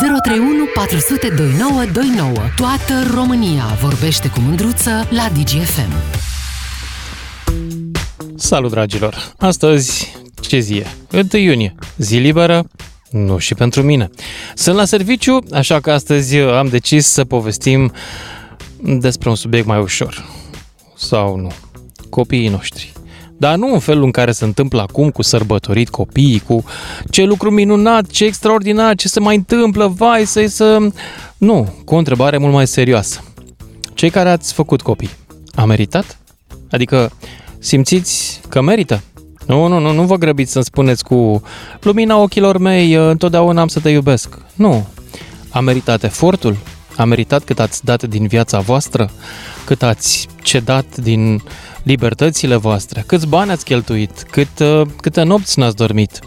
031 400 2929. Toată România vorbește cu mândruță la DGFM. Salut, dragilor! Astăzi, ce zi e? 1 iunie. Zi liberă? Nu și pentru mine. Sunt la serviciu, așa că astăzi am decis să povestim despre un subiect mai ușor. Sau nu. Copiii noștri. Dar nu în felul în care se întâmplă acum cu sărbătorit copiii, cu ce lucru minunat, ce extraordinar, ce se mai întâmplă, vai, să să... Nu, cu o întrebare mult mai serioasă. Cei care ați făcut copii, a meritat? Adică simțiți că merită? Nu, nu, nu, nu vă grăbiți să-mi spuneți cu lumina ochilor mei, întotdeauna am să te iubesc. Nu. A meritat efortul? A meritat cât ați dat din viața voastră? Cât ați cedat din libertățile voastre? Câți bani ați cheltuit? Cât, uh, câte nopți n-ați dormit?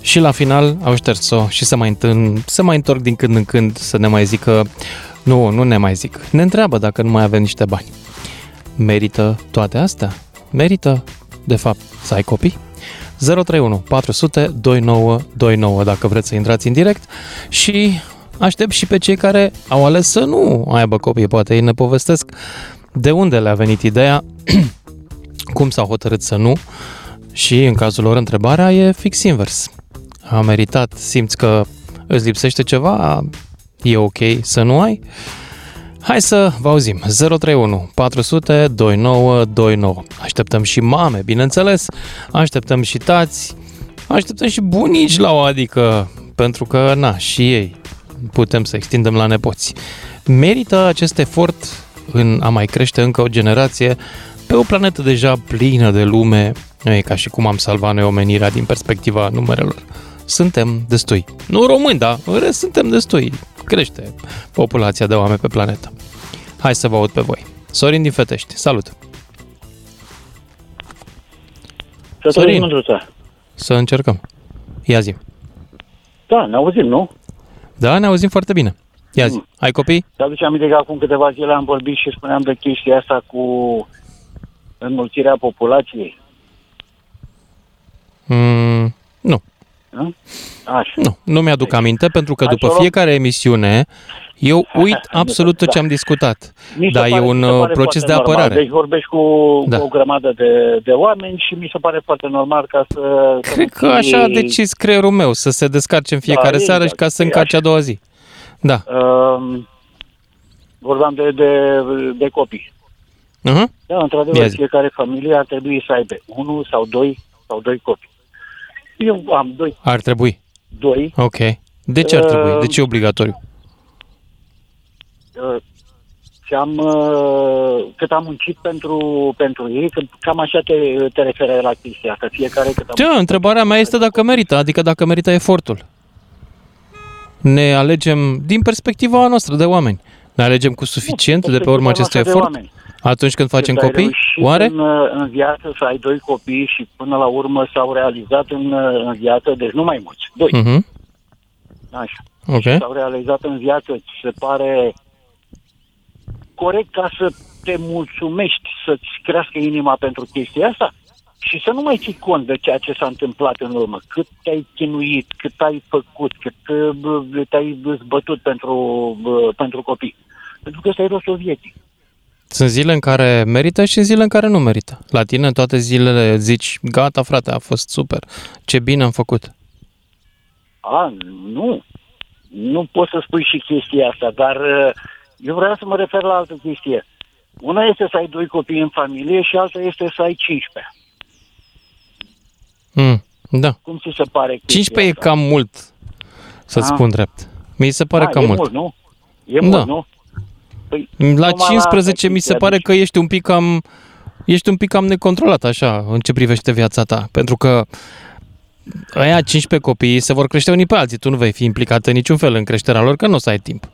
Și la final au șters-o și să mai, întân, să mai întorc din când în când să ne mai zică nu, nu ne mai zic. Ne întreabă dacă nu mai avem niște bani. Merită toate astea? Merită, de fapt, să ai copii? 031 400 2929 dacă vreți să intrați în direct și aștept și pe cei care au ales să nu aibă copii. Poate ei ne povestesc de unde le-a venit ideea, cum s-au hotărât să nu și în cazul lor întrebarea e fix invers. A meritat, simți că îți lipsește ceva, e ok să nu ai? Hai să vă auzim. 031 400 2929. Așteptăm și mame, bineînțeles. Așteptăm și tați. Așteptăm și bunici la o adică, pentru că, na, și ei putem să extindem la nepoți. Merită acest efort în a mai crește încă o generație pe o planetă deja plină de lume, nu e ca și cum am salvat noi omenirea din perspectiva numerelor. Suntem destui. Nu români, dar în rest suntem destui. Crește populația de oameni pe planetă. Hai să vă aud pe voi. Sorin din Fetești, salut! Sorin, să încercăm. Ia zi. Da, ne auzim, nu? Da, ne auzim foarte bine. Ia zi, ai copii? Te aduce aminte că acum câteva zile am vorbit și spuneam de chestia asta cu înmulțirea populației? Mm, nu. Nu? Așa. Nu, nu mi-aduc aminte pentru că după fiecare emisiune eu uit absolut tot ce am discutat. Dar e un uh, proces de apărare. Normal. Deci vorbești cu, da. cu o grămadă de, de oameni și mi se pare foarte normal ca să... Cred că așa a decis creierul meu, să se descarce în fiecare da, seară exact. și ca să încarce a doua zi. Da. Uh, vorbeam de, de, de copii. Uh-huh. Da, într-adevăr, fiecare familie ar trebui să aibă unul sau doi sau doi copii. Eu am doi. Ar trebui? Doi. Ok. De ce ar trebui? De ce e obligatoriu? Uh, și am, uh, cât am muncit pentru, pentru ei, că cam așa te, te referi la chestia asta, fiecare cât am Da, întrebarea mea este dacă merită, adică dacă merită efortul. Ne alegem din perspectiva noastră de oameni. Ne alegem cu suficient nu, de pe urma acestui efort? De atunci când facem când copii? Oare? În, în viață să ai doi copii și până la urmă s-au realizat în, în viață, deci nu mai mulți, doi. Uh-huh. Așa. Okay. Și s-au realizat în viață, ți se pare corect ca să te mulțumești, să-ți crească inima pentru chestia asta? Și să nu mai ții cont de ceea ce s-a întâmplat în urmă, cât te-ai chinuit, cât ai făcut, cât te-ai zbătut pentru, pentru copii. Pentru că ăsta e rostul vieții. Sunt zile în care merită și zile în care nu merită. La tine toate zilele zici, gata frate, a fost super, ce bine am făcut. A, nu. Nu pot să spui și chestia asta, dar uh, eu vreau să mă refer la altă chestie. Una este să ai doi copii în familie și alta este să ai 15. Mm, da. Cum ți se pare? 15 asta? e cam mult, să-ți spun drept. Mi se pare A, cam e mult. mult. nu? E da. mult, nu? Păi, la 15 mi se pare că ești un pic cam ești un pic cam necontrolat așa în ce privește viața ta, pentru că aia 15 copii se vor crește unii pe alții, tu nu vei fi implicat în niciun fel în creșterea lor, că nu o să ai timp.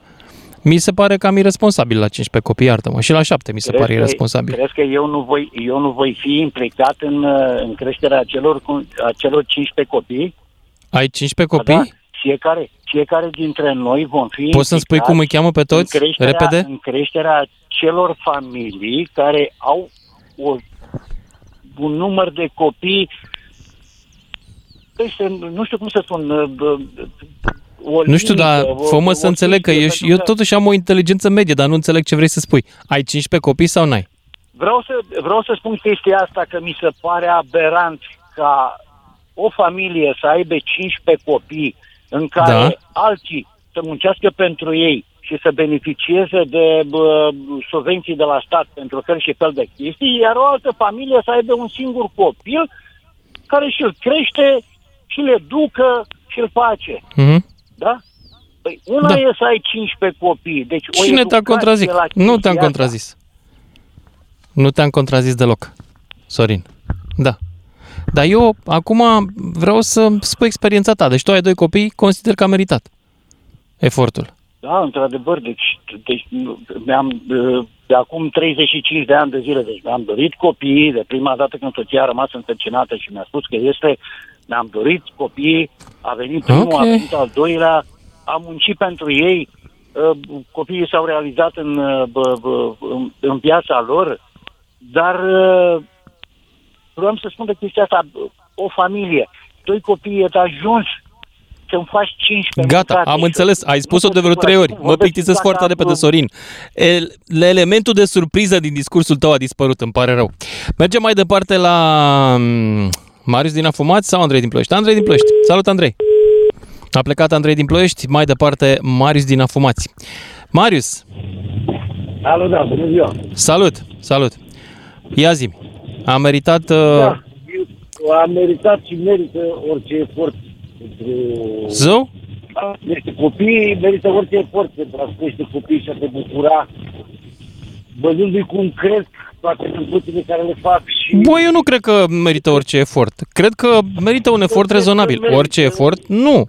Mi se pare cam irresponsabil la 15 copii, iartă-mă, și la 7 mi se crezi pare irresponsabil. Crezi că eu nu voi, eu nu voi fi implicat în, în creșterea acelor, acelor 15 copii? Ai 15 copii? Da, fiecare, fiecare dintre noi vom fi Poți să-mi spui cum îi cheamă pe toți? În creșterea, Repede? În creșterea celor familii care au o, un număr de copii peste, nu știu cum să spun, o Nu știu, dar limită, o- fă-mă o să înțeleg că chestie, ești, pentru eu totuși am o inteligență medie, dar nu înțeleg ce vrei să spui. Ai 15 copii sau n-ai? Vreau să, vreau să spun chestia asta că mi se pare aberant ca o familie să aibă 15 copii în care Da. alții să muncească pentru ei și să beneficieze de bă, subvenții de la stat pentru fel și fel de chestii, iar o altă familie să aibă un singur copil care și-l crește și le ducă și îl face. Mhm. Da? Păi una Da. da. e să ai 15 copii. Deci o Cine te-a educație contrazis? la Nu chestia te-am asta. contrazis. Nu te-am contrazis deloc, Sorin. Da. Dar eu acum vreau să spui experiența ta. Deci tu ai doi copii, consider că a meritat efortul. Da, într-adevăr, deci, deci nu- mi-am, uh, de acum 35 de ani de zile, deci mi-am dorit copii, de prima dată când soția a rămas însărcinată și mi-a spus că este, mi-am dorit copii, a venit primul, Ok. a venit al doilea, am muncit pentru ei, uh, copiii s-au realizat în, uh, bă, bă, în, în viața lor, dar uh, vreau să spun de chestia asta, o familie, doi copii e de ajuns să-mi faci 15 Gata, mâncate am și- înțeles. Ai nu spus-o pot de vreo să trei fac. ori. Mă Vorbesc plictisesc dacă foarte repede, am- Sorin. El, elementul de surpriză din discursul tău a dispărut, îmi pare rău. Mergem mai departe la mm, Marius din Afumați sau Andrei din Ploiești? Andrei din Ploiești. Salut, Andrei! A plecat Andrei din Ploiești, mai departe Marius din Afumați. Marius, Alo, da, bună ziua. salut, salut. Ia zi a meritat... Uh, Da, eu am meritat și merită orice efort pentru... Zău? Niște copii merită orice efort pentru a crește copii și a te bucura văzându-i cum cresc toate lucrurile care le fac și... Bă, eu nu cred că merită orice efort. Cred că merită un efort cred că rezonabil. merită. Orice efort? Nu.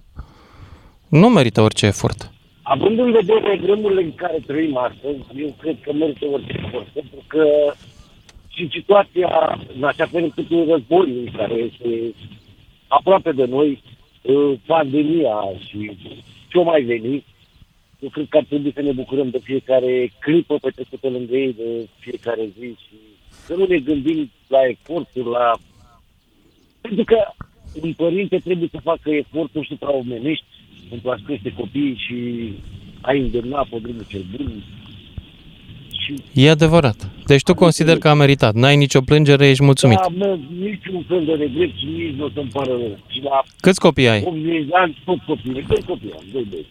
Nu merită orice efort. Având în vedere vremurile în care trăim astăzi, eu cred că merită orice efort, pentru că și situația, în așa fel încât un război care este aproape de noi, uh, pandemia și ce-o mai veni, eu cred că ar trebui să ne bucurăm de fiecare clipă petrecută lângă ei, de fiecare zi și să nu ne gândim la eforturi, la... Pentru că un părinte trebuie să facă eforturi supraomenești pentru a crește copiii și a îndemna pe drumul cel bun. Și E adevărat. Deci tu consider că a meritat. N-ai nicio plângere, ești mulțumit. da, mă, niciun fel de regret și nici nu o să-mi pară rău. Și la Câți copii ai? 80 de ani, tot copii, doi copii am, doi băieți.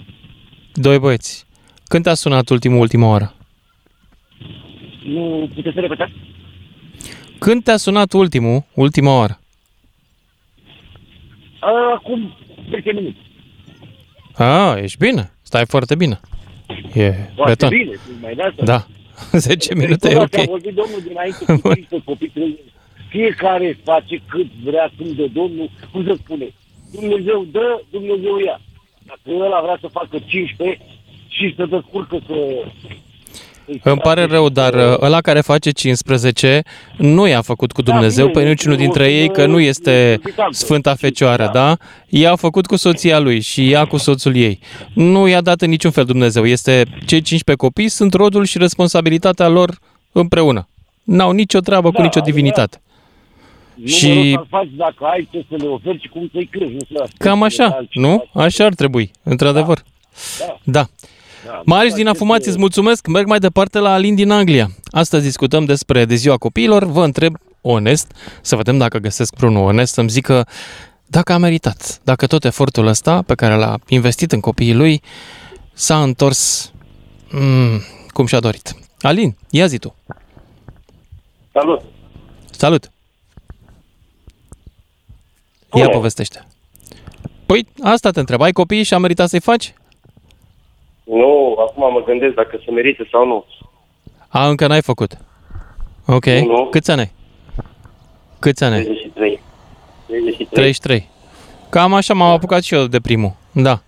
Doi băieți. Când te-a sunat ultimul, ultima oară? Nu puteți să repetați? Când te-a sunat ultimul, ultima oară? A, Acum 10 minute. A, ești bine. Stai foarte bine. E Foarte beton. bine, mai de asta. Da. 10 minute e Tot ok. Am vorbit domnul dinainte cu 15 copii, trebuie- fiecare își face cât vrea, cum de Domnul, cum se spune. Dumnezeu dă, Dumnezeu ia. Dacă ăla vrea să facă 15 și să descurcă să... să-i Îmi pare facă rău, și dar să- uh, ăla care face 15 nu i-a făcut cu Da, Dumnezeu bine, pe niciunul este dintre o- ei, că nu este judecanță. Sfânta Fecioară, Da. da? I-a făcut cu soția lui și ea cu soțul ei. Nu i-a dat în niciun fel Dumnezeu. Este cei 15 copii sunt rodul și responsabilitatea lor împreună. N-au nicio treabă cu Da, nicio adevărat. divinitate. Numărul și- să-l faci dacă ai ce să le oferi și cum să-i crești. Nu să lași Cam pe așa, altcineva. nu? Așa ar trebui, într-adevăr. Da. Da. Da. Marius din Afumați, îți mulțumesc. Merg mai departe la Alin din Anglia. Astăzi discutăm despre de ziua copiilor. Vă întreb onest, să vedem dacă găsesc vreunul onest, să-mi zică dacă a meritat, dacă tot efortul ăsta pe care l-a investit în copiii lui s-a întors mm, cum și-a dorit. Alin, ia zi tu. Salut! Salut! Ia Bună. povestește. Păi, asta te întreb. Ai copii și a meritat să-i faci? Nu, acum mă gândesc dacă se merită sau nu. A, încă n-ai făcut. Ok. Nu. Câți ani ai? Câți ani ai? 33. 33. 33. Cam așa m-am apucat și eu de primul. Da.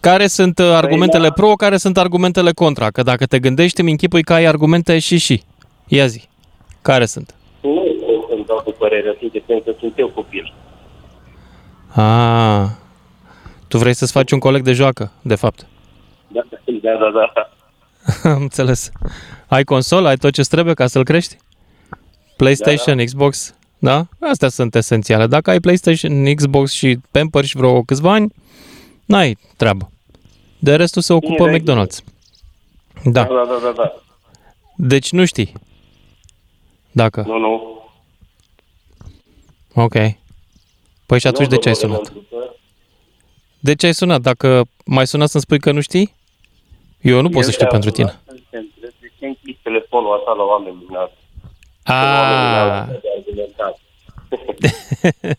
Care sunt uh, argumentele da. pro, care sunt argumentele contra? Că dacă te gândești, îmi închipui că ai argumente și și. Ia zi. Care sunt? Nu o să-mi dau cu părerea, sincer, pentru că sunt eu copil. Ah. Tu vrei să-ți faci un coleg de joacă, de fapt. Da, da, da, da. Am înțeles. Ai consolă, ai tot ce trebuie ca să-l crești? PlayStation, da, Xbox, da? Astea sunt esențiale. Dacă ai PlayStation, Xbox și Pampers și vreo câțiva ani, N-ai treabă. De restul se ocupă Bine, McDonald's. Da. Da, da, da, da. Deci nu știi. Dacă. Nu, nu. Ok. Păi și atunci Nu, de ce ai domnule sunat? Mândruță. De ce ai sunat? Dacă mai sunat să-mi spui că nu știi? Eu nu pot Eu să știu te-am pentru tine. sunat să înțeleg De ce închizi telefonul asta la oameni din asta? Ah, De argumentat.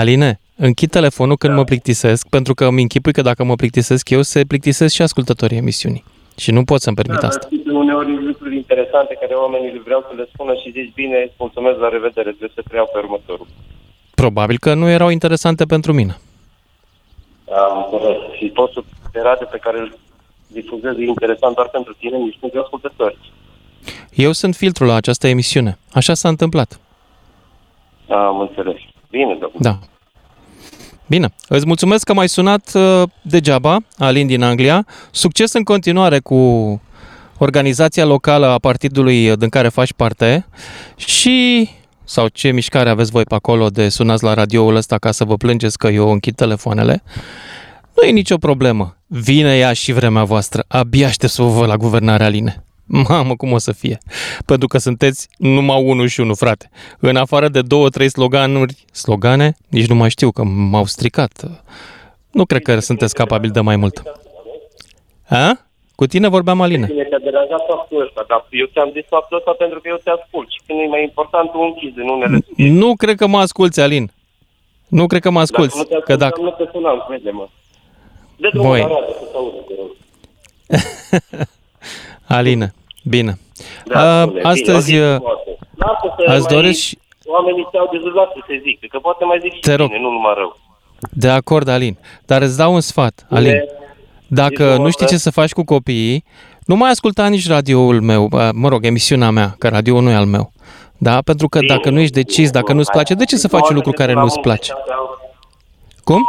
Aline, închid telefonul când mă plictisesc, pentru că îmi închipui că dacă mă plictisesc eu, se plictisesc și ascultătorii emisiunii. Și nu pot să-mi permit Da, asta. dar sunt uneori lucruri interesante care oamenii le vreau să le spună și zici, bine, mulțumesc, la revedere, trebuie să preiau pe următorul. Probabil că nu erau interesante pentru mine. Am înțeles. Și postul de radio pe care îl difuzezi e interesant doar pentru tine, nici pentru ascultători. Eu sunt filtrul la această emisiune. Așa s-a întâmplat. Am înțeles. Bine, domnule. Da. Bine, îți mulțumesc că m-ai sunat uh, degeaba, Alin din Anglia. Succes în continuare cu organizația locală a partidului din care faci parte și sau ce mișcare aveți voi pe acolo de sunați la radioul ăsta ca să vă plângeți că eu închid telefoanele. Nu e nicio problemă. Vine ea și vremea voastră. Abia aștept să vă văd la guvernarea Aline. Mamă, cum o să fie? Pentru că sunteți numai unul și unul, frate. În afară de două, trei sloganuri, slogane, nici nu mai știu că m-au stricat. Nu cred că sunteți capabili de mai mult. A? Cu tine vorbeam, Aline. Bine, te-a deranjat faptul ăsta, dar eu ți-am zis faptul ăsta pentru că eu te ascult și când e mai important, tu închizi în unele subiecte. Nu cred că mă asculți, Alin. Nu cred că mă asculți. Dacă nu te Că dacă... nu te sunam, crede-mă. De drumul Voi. la radio, să te audă, te rog. Aline, bine. Da, A, domnule, astăzi, bine, o zi uh, frumoasă. Lasă să Îți mai- doresc și- Oamenii te-au dezvoltat să se zică, că poate mai zic și Te rog. bine, nu numai rău. De acord, Alin. Dar îți dau un sfat, Alin. Bine. Dacă Zi nu știi ce să faci cu copiii, nu mai asculta nici radioul meu, bă, mă rog, emisiunea mea, că radioul nu e al meu. Da? Pentru că Bine, dacă nu ești decis, dacă nu-ți place, de ce să faci un lucru care nu-ți place? Cum?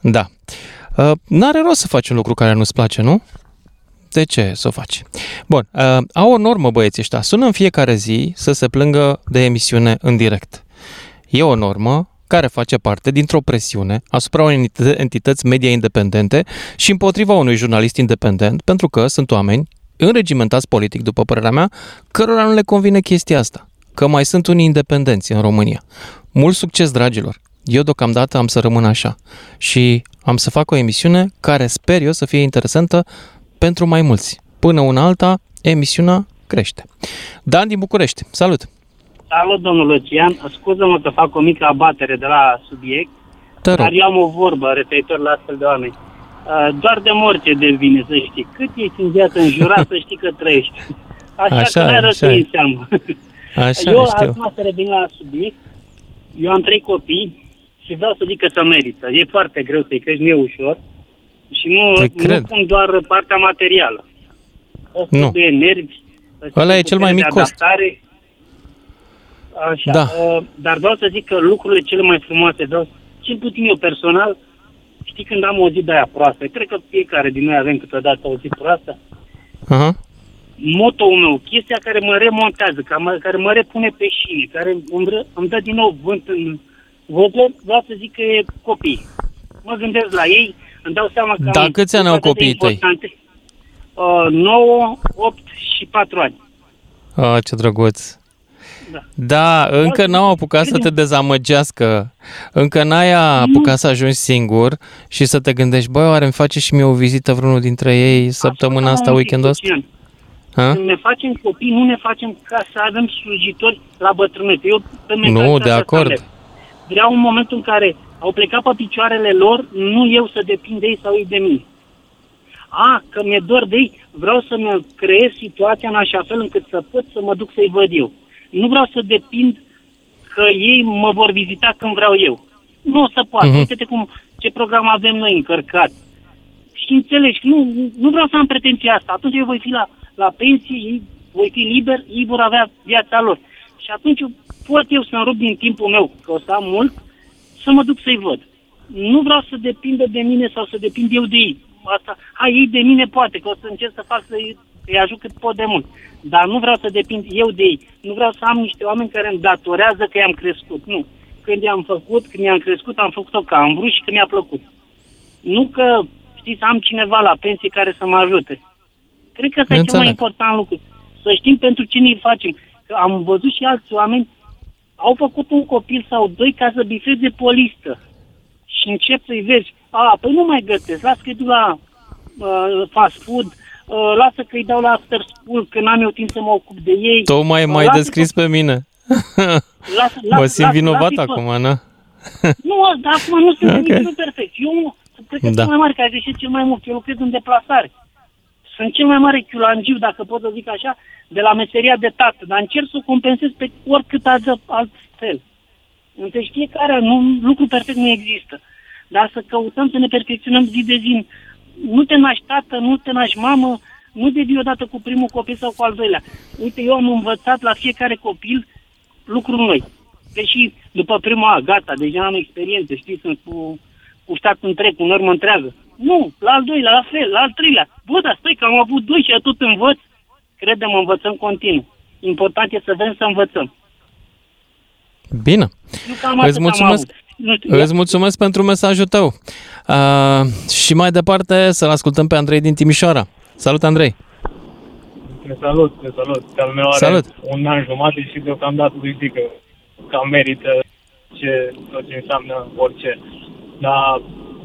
Da. Uh, n-are rost să faci un lucru care nu-ți place, nu? De ce să o faci? Bun, uh, au o normă băieții ăștia. Sună în fiecare zi să se plângă de emisiune în direct. E o normă care face parte dintr-o presiune asupra unei entită- entități media independente și împotriva unui jurnalist independent, pentru că sunt oameni înregimentați politic, după părerea mea, cărora nu le convine chestia asta. Că mai sunt unii independenți în România. Mult succes, dragilor! Eu deocamdată am să rămân așa și am să fac o emisiune care sper eu să fie interesantă pentru mai mulți. Până una alta, emisiunea crește. Dan din București, salut! Salut, domnul Lucian. Scuză-mă că fac o mică abatere de la subiect, Te rog. dar eu am o vorbă referitor la astfel de oameni. Uh, Doar de morte devine, să știi. Cât ești în viață înjurat, să știi că trăiești. Așa, Așa că e, n-ai rost să așa e. iei seama. Așa, eu, știu. acum să revin la subiect, eu am trei copii și vreau să zic că se merită. E foarte greu să-i crești, nu e ușor. Și nu, Păi nu cred. pun doar partea materială. Ăsta Nu. de nervi. ăsta Ăla de e cel mai putere mic de cost. adaptare. Așa. Da. Uh, dar vreau să zic că lucrurile cele mai frumoase, vreau, cel puțin eu personal, știi când am o zi de aia proastă, cred că fiecare din noi avem câteodată o zi proastă, Aha. motoul meu, chestia care mă remontează, care mă, care mă repune pe șine, care îmi, ră- îmi dă din nou vânt în vădă, vreau să zic că e copii. Mă gândesc la ei, îmi dau seama că Da, am câți ani au lucruri atât de copiii tăi? importante. Uh, 9, 8 și 4 ani. Ah, ce drăguț. Da. Da, încă n-au apucat să te dezamăgească. Încă n-ai apucat să ajungi singur și să te gândești, băi, oare îmi face și mie o vizită vreunul dintre ei săptămâna Așa, asta, un weekendul pic, ăsta? Lucian. Ha? Când ne facem copii, nu ne facem ca să avem slujitori la bătrânețe. Eu pe mentalitatea Nu, de asta acord. merg. Vreau un moment în care au plecat pe picioarele lor, nu eu să depind de ei sau ei de mine. A, că mi-e dor de ei, vreau să-mi creez situația în așa fel încât să pot să mă duc să-i văd eu. Nu vreau să depind că ei mă vor vizita când vreau eu. Nu o să poată. Mhm. Uh-huh. Uite-te cum, ce program avem noi încărcat. Și înțelegi, nu, nu vreau să am pretenția asta. Atunci eu voi fi la, la pensie, ei, voi fi liber, ei vor avea viața lor. Și atunci pot eu să-mi rup din timpul meu, că o să am mult, să mă duc să-i văd. Nu vreau să depindă de mine sau să depind eu de ei. Asta, hai, ei de mine poate, că o să încerc să fac să-i, să-i ajut cât pot de mult. Dar nu vreau să depind eu de ei. Nu vreau să am niște oameni care îmi datorează că i-am crescut. Nu. când i-am făcut, când i-am crescut, am făcut-o ca am vrut și când mi-a plăcut. Nu că, știți, am cineva la pensie care să mă ajute. Cred că ăsta e cel Înțeleg. mai important lucru. Să știm pentru cine îi facem. Că am văzut și alți oameni au făcut un copil sau doi ca să bifeze pe o listă. Și încep să-i vezi. A, păi nu mai gătesc, las că-i duc la uh, fast food, uh, lasă că-i dau la after school, că n-am eu timp să mă ocup de ei. Tocmai Uh, m-ai lasă descris pe mine. Lasă, Mă lasă, simt lasă, vinovat lasă-i pe- acum, na? Nu, dar acum nu sunt Ok. okay. niciunul perfect. Eu cred că Da. da. cel mai mare care a greșit cel mai mult. Eu lucrez în deplasare. Sunt cel mai mare chiulangiu, dacă pot să zic așa, de la meseria de tată, dar încerc să o compensez pe oricât alt, altfel. Deci fiecare, nu, lucru perfect nu există. Dar să căutăm să ne perfecționăm zi de zi. Nu te naști tată, nu te naști mamă, nu devii odată cu primul copil sau cu al doilea. Uite, eu am învățat la fiecare copil lucruri noi. Deși după prima, a, gata, deja am experiență, știți, sunt cu, cu stat întreg, cu normă întreagă. Nu, la al doilea, la fel, la al treilea. Bă, dar stai că am avut doi și tot învăț. Credem, învățăm continuu. Important e să vrem să învățăm. Bine. Nu cam Îți atât am mulțumesc. avut. Nu știu, Îți mulțumesc pentru mesajul tău. Uh, și mai departe să-l ascultăm pe Andrei din Timișoara. Salut, Andrei! Te salut, te salut. Al meu are Salut. un an jumate și deocamdată îi zic că cam merită ce, tot ce înseamnă orice. Dar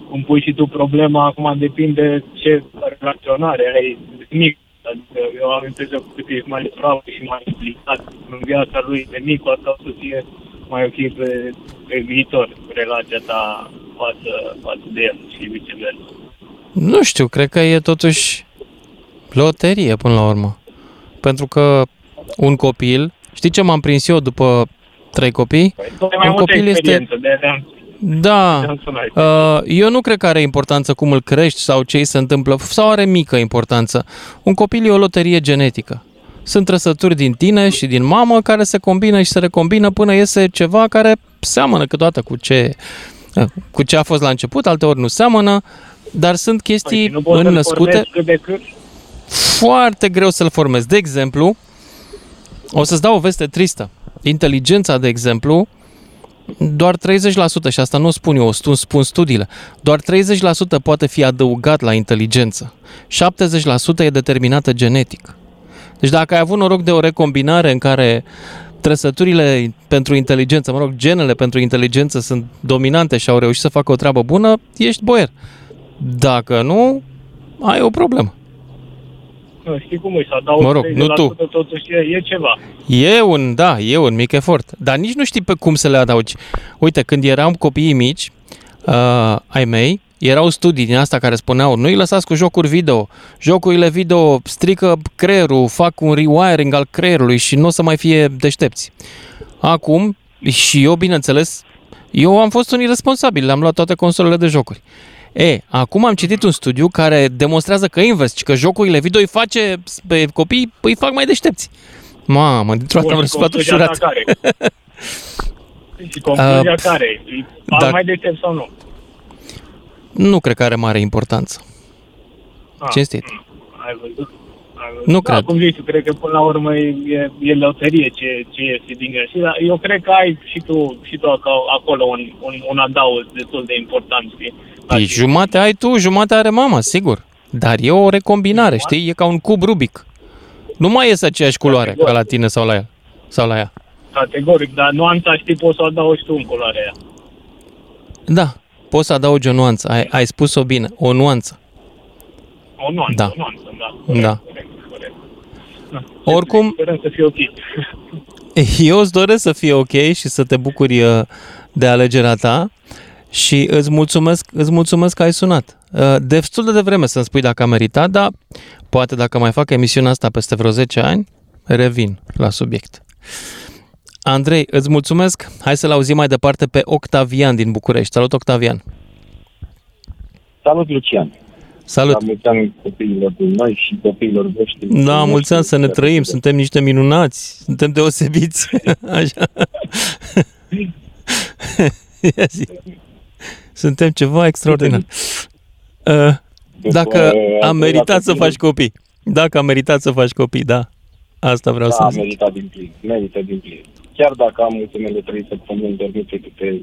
cum pui și tu problema, acum depinde ce relaționare ai de mic. Adică eu am impresia că cât ești mai bravo și mai implicat în viața lui de mic, cu asta o să fie mai ok pe, pe viitor relația ta față, față de el și viceversa. Nu știu, cred că e totuși loterie până la urmă. Pentru că un copil, știi ce m-am prins eu după trei copii? Păi, tu ai mai Un multă copil este- experiență, de aia am Da, am sunat. Uh, eu nu cred că are importanță cum îl crești sau ce îi se întâmplă, sau are mică importanță. Un copil e o loterie genetică. Sunt trăsături din tine și din mamă care se combină și se recombină până iese ceva care seamănă câteodată cu ce, uh, cu ce a fost la început, alteori nu seamănă, dar sunt chestii Păi, nu poți să-l înnăscute formezi cât de cât. foarte greu să-l formezi. De exemplu, o să-ți dau o veste tristă. Inteligența, de exemplu, doar 30%, și asta nu o spun eu, o stu- spun studiile, doar 30% poate fi adăugat la inteligență. 70% e determinată genetic. Deci dacă ai avut noroc de o recombinare în care trăsăturile pentru inteligență, mă rog, genele pentru inteligență sunt dominante și au reușit să facă o treabă bună, ești boier. Dacă nu, ai o problemă. Nu, știi cum e, să adaug Mă rog, nu tu. totuși e, e ceva. E un, da, e un mic efort, dar nici nu știi pe cum să le adaugi. Uite, când eram copiii mici, uh, ai mei, erau studii din asta care spuneau nu-i lăsați cu jocuri video. Jocurile video strică creierul, fac un rewiring al creierului și nu o să mai fie deștepți. Acum, și eu, bineînțeles, eu am fost un irresponsabil, le-am luat toate consolele de jocuri. E, acum am citit un studiu care demonstrează că invers, ci că jocurile video îi face pe copii, îi fac mai deștepți. Mamă, dintr-o dată am Bun, răsuflat concluzia ușurat. ta care? și concluzia Uh, care? e? Îi fac da. mai deștept sau nu? Nu cred că are mare importanță. Ah, Cinstit. mm, Ai văzut? Ai văzut? Nu da, cred. cum zici, tu, cred că până la urmă e, e, e loterie ce, ce iese din greșit, dar eu cred că ai și tu, și tu acolo, acolo un, un, un adaos destul de important, știi? Păi Așa. jumate ai tu, jumate are mama, sigur. Dar e o recombinare, știi? E ca un cub Rubic. Nu mai iese aceeași culoare ca la tine sau la el. Sau la ea. Categoric, dar nuanța, știi, poți să o adaugi tu în culoarea aia. Da, poți să adaugi o nuanță. Ai, ai spus-o bine, o nuanță. O nuanță, Da. o nuanță, da. Corect, Da. Corect, corect. Da. Oricum- Sperăm să fie ok. Eu îți doresc să fie ok și să te bucuri uh, de alegerea ta și îți mulțumesc, îți mulțumesc că ai sunat. Uh, Destul de devreme să-mi spui dacă a meritat, dar poate dacă mai fac emisiunea asta peste vreo 10 ani, revin la subiect. Andrei, îți mulțumesc. Hai să-l auzim mai departe pe Octavian din București. Salut, Octavian. Salut, Lucian! Salut. La mulți ani copiilor din noi și copiilor voștri. Da, mulți ani să ne trăim, suntem niște minunați, suntem deosebiți. Așa. Ia zi. Suntem ceva extraordinar. Uh, Dacă După am al meritat doilea să copil, faci copii. Dacă am meritat să faci copii, da. Asta vreau da, să zic. merită din plin, merită din plin. Chiar dacă am ultimele trei săptămâni dormite câte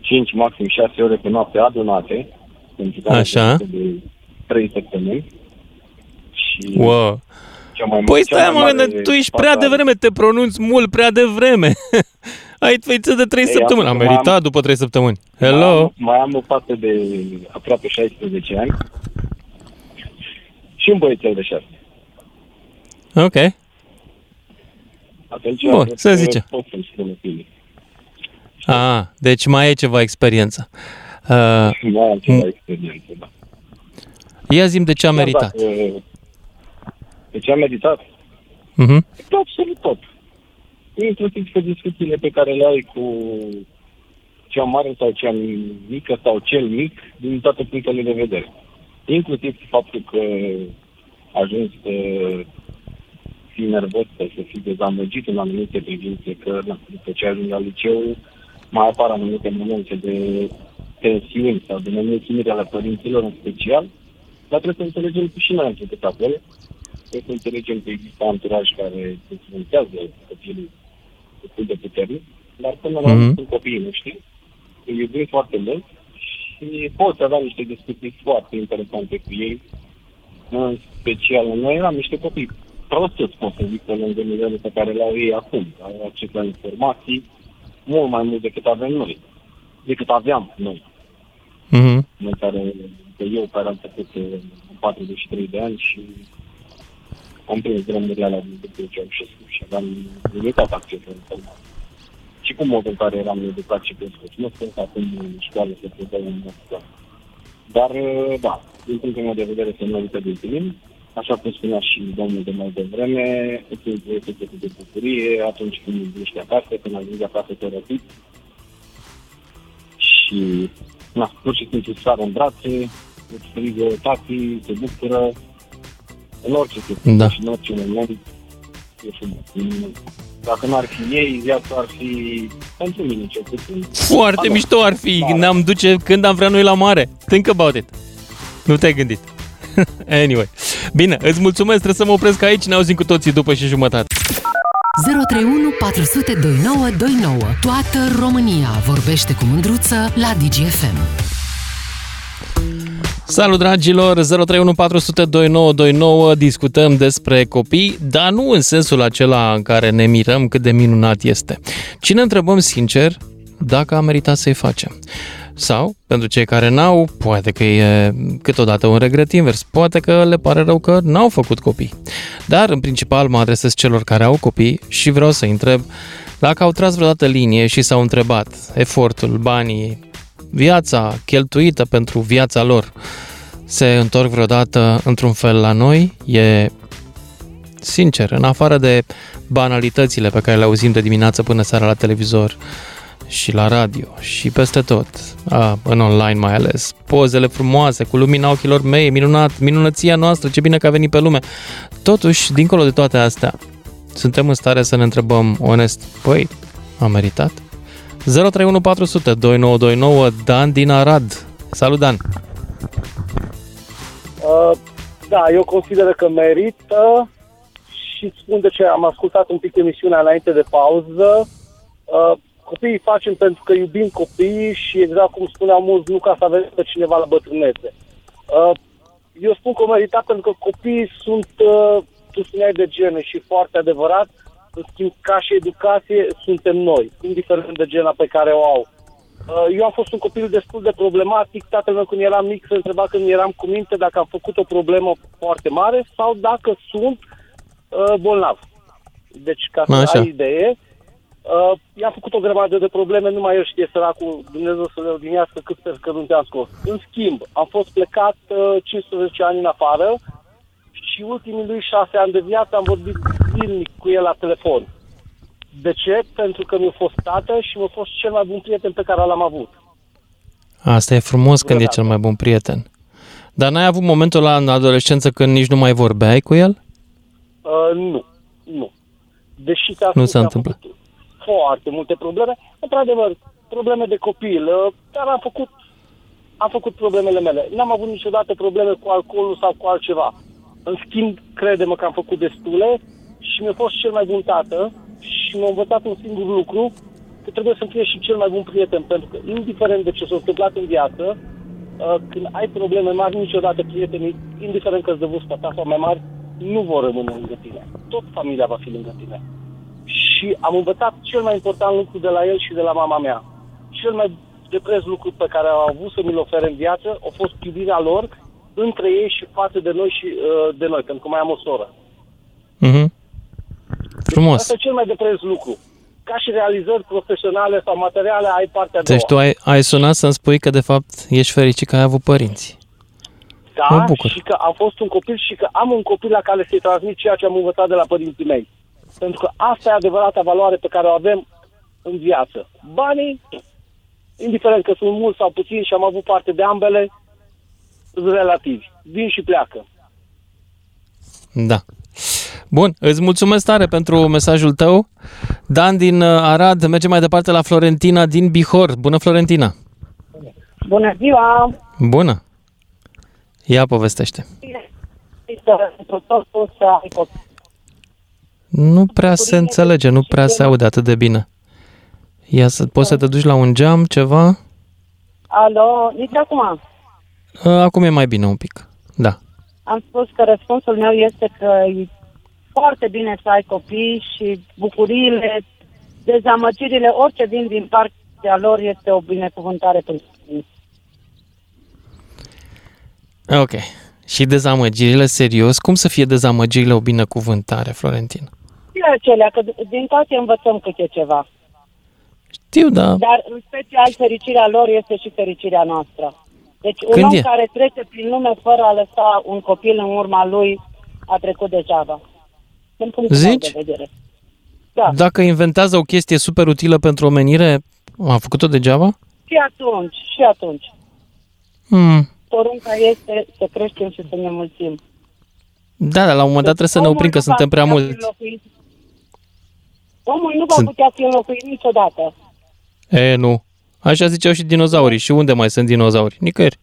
5, maxim 6 ore pe noapte adunate, pentru că am Așa. dormit de 3 săptămâni. Și Wow. cea mai, Păi cea stai, mai mă, mare tu ești prea pasare- devreme, te pronunți mult prea devreme. Ai făiță de 3 Ei, săptămâni. Am acum meritat am- după 3 săptămâni. Mai Hello? am, mai am o fată de aproape 16 ani și un băiețel de 6. Ok. Atunci, Bun, cred să că zice. Pot să-mi spun opinie. Ah, deci mai e ceva experiență. Uh, Mai am ceva experiență, da. ia zi de ce a Chiar meritat. Dacă, de ce a meritat? Mhm. De absolut tot. Inclusiv pe discuțiile pe care le ai cu cea mare sau cea mică sau cel mic din toate punctele de vedere. Inclusiv faptul că ajungi să fii nervos sau să fii dezamăgit în anumite privințe, că na, după ce ajungi la liceu mai apar anumite momente de tensiuni sau de nemulțumire ale părinților în special, dar trebuie să înțelegem că și noi am trecut acolo trebuie să înțelegem că există anturaj care influențează copilul destul de puternic, dar până la urmă Mhm. sunt copiii noștri, îi iubim foarte mult și poți avea niște discuții foarte interesante cu ei, în special noi eram niște copii prostuți, pot să zic, pe lângă nivelul pe care le-au ei acum, au acces la informații mult mai mult decât avem noi, decât aveam noi Mhm. în care că eu care am trecut uh, în 43 de ani și am prins drumurile alea din după Ceaușescu și aveam limitat acces la informație. Și cu modul în care eram educat și crescut. Nu sunt acum în școală să predau în școală. Dar, uh, da, din punctul meu de vedere se merită de plin. Așa cum spunea și domnul de mai devreme, îți este de bucurie atunci când ești acasă, când ajungi acasă te răpit. Și, na, pur și simplu sară în brațe, îți strigă tati, se bucură, în orice situație Da. și în orice moment e frumos. Dacă n-ar fi ei, viața ar fi, pentru mine cel puțin, Foarte Da. mișto ar fi. Da. Ne-am duce când am vrea noi la mare. Think about it. Nu te-ai gândit. anyway. Bine, îți mulțumesc, trebuie să mă opresc aici, ne auzim cu toții după și jumătate. 031 400 2929. Toată România vorbește cu mândruță la DGFM. Salut dragilor, 031402929 discutăm despre copii, dar nu în sensul acela în care ne mirăm cât de minunat este, ci ne întrebăm sincer dacă a meritat să-i facem. Sau, pentru cei care n-au, poate că e câteodată un regret invers, poate că le pare rău că n-au făcut copii. Dar, în principal, mă adresez celor care au copii și vreau să întreb dacă au tras vreodată linie și s-au întrebat efortul, banii, viața cheltuită pentru viața lor se întorc vreodată într-un fel la noi? E sincer, în afară de banalitățile pe care le auzim de dimineață până seara la televizor și la radio și peste tot, a, în online mai ales, pozele frumoase cu lumina ochilor mei, minunat, minunăția noastră, ce bine că a venit pe lume. Totuși, dincolo de toate astea, suntem în stare să ne întrebăm onest, păi, a meritat? 031400 2929 Dan din Arad. Salut, Dan! Uh, da, eu consider că merită și spun de ce am ascultat un pic emisiunea înainte de pauză. Uh, copiii facem pentru că iubim copiii și exact cum spuneau mulți, nu ca să avem pe cineva la bătrânețe. Uh, eu spun că meritat pentru că copiii sunt, uh, tu spuneai de gene și foarte adevărat, în schimb ca și educație suntem noi, indiferent de gena pe care o au. Uh, Eu am fost un copil destul de problematic. Tatăl meu când eram mic se întreba când eram cu minte dacă am făcut o problemă foarte mare sau dacă sunt uh, bolnav. Deci ca să Așa. ai idee, uh, i-am făcut o grămadă de probleme, nu mai el știe săracul, Dumnezeu să le odihnească cât sper că nu te-am scos. În schimb, am fost plecat uh, 15 ani în afară și ultimii lui 6 ani de viață am vorbit zilnic cu el la telefon. De ce? Pentru că mi-a fost tată și mi-a fost cel mai bun prieten pe care l-am avut. Asta e frumos când e Vreodată. cel mai bun prieten. Dar n-ai avut momentul la în adolescență când nici nu mai vorbeai cu el? Uh, nu, nu. Deși te Nu se întâmplă. foarte multe probleme, într-adevăr, probleme de copil, uh, dar am făcut, am făcut problemele mele. N-am avut niciodată probleme cu alcoolul sau cu altceva. În schimb, crede-mă că am făcut destule și mi-a fost cel mai bun tată și mi-a învățat un singur lucru, că trebuie să fie și cel mai bun prieten, pentru că indiferent de ce s-a întâmplat în viață, uh, când ai probleme mari, niciodată prietenii, indiferent că-ți de vârsta ta sau mai mari, nu vor rămâne lângă tine. Tot familia va fi lângă tine. Și am învățat cel mai important lucru de la el și de la mama mea. Cel mai de preț lucru pe care au avut să mi-l ofere în viață a fost iubirea lor între ei și față de noi și uh, de noi, pentru că mai am o soră. Mhm. Frumos. Asta e cel mai de preț lucru. Ca și realizări profesionale sau materiale, ai partea a doua. Deci tu ai, ai sunat să-mi spui că de fapt ești fericit că ai avut părinți. Mă Da, bucur. și că am fost un copil și că am un copil la care să-i transmit ceea ce am învățat de la părinții mei. Pentru că asta e adevărata valoare pe care o avem în viață. Banii, indiferent că sunt mulți sau puțini și am avut parte de ambele, sunt relativi. Vin și pleacă. Da. Bun, îți mulțumesc tare pentru mesajul tău. Dan din uh, Arad, mergem mai departe la Florentina din Bihor. Bună, Florentina! Bună ziua! Bună! Ia povestește. Pentru totul să ai copii. Nu prea se înțelege, nu prea se aude atât de bine. Ia să, poți să te duci la un geam, ceva? Alo, nici acum. Uh, Acum e mai bine un pic. Da. Am spus că răspunsul meu este că e foarte bine să ai copii și bucuriile, dezamăgirile, orice vin din partea lor este o binecuvântare pentru tine. Ok. Și dezamăgirile, serios? Cum să fie dezamăgirile o binecuvântare, Florentin? Și acelea, că din toate învățăm câte ceva. Știu, da. Dar în special fericirea lor este și fericirea noastră. Deci un Când om e? care trece prin lume fără a lăsa un copil în urma lui a trecut degeaba. Din punctul meu Zici? de vedere. Da. Dacă inventează o chestie super utilă pentru omenire, a făcut-o degeaba? Și atunci, și atunci. Hmm. Porunca este să creștem și să ne mulțim. Da, dar la un moment dat trebuie să ne oprim că suntem prea mulți. Omul nu va Sunt- putea fi înlocuit niciodată. E, nu. Așa ziceau și dinozaurii. Și unde mai sunt dinozauri? Nicăieri.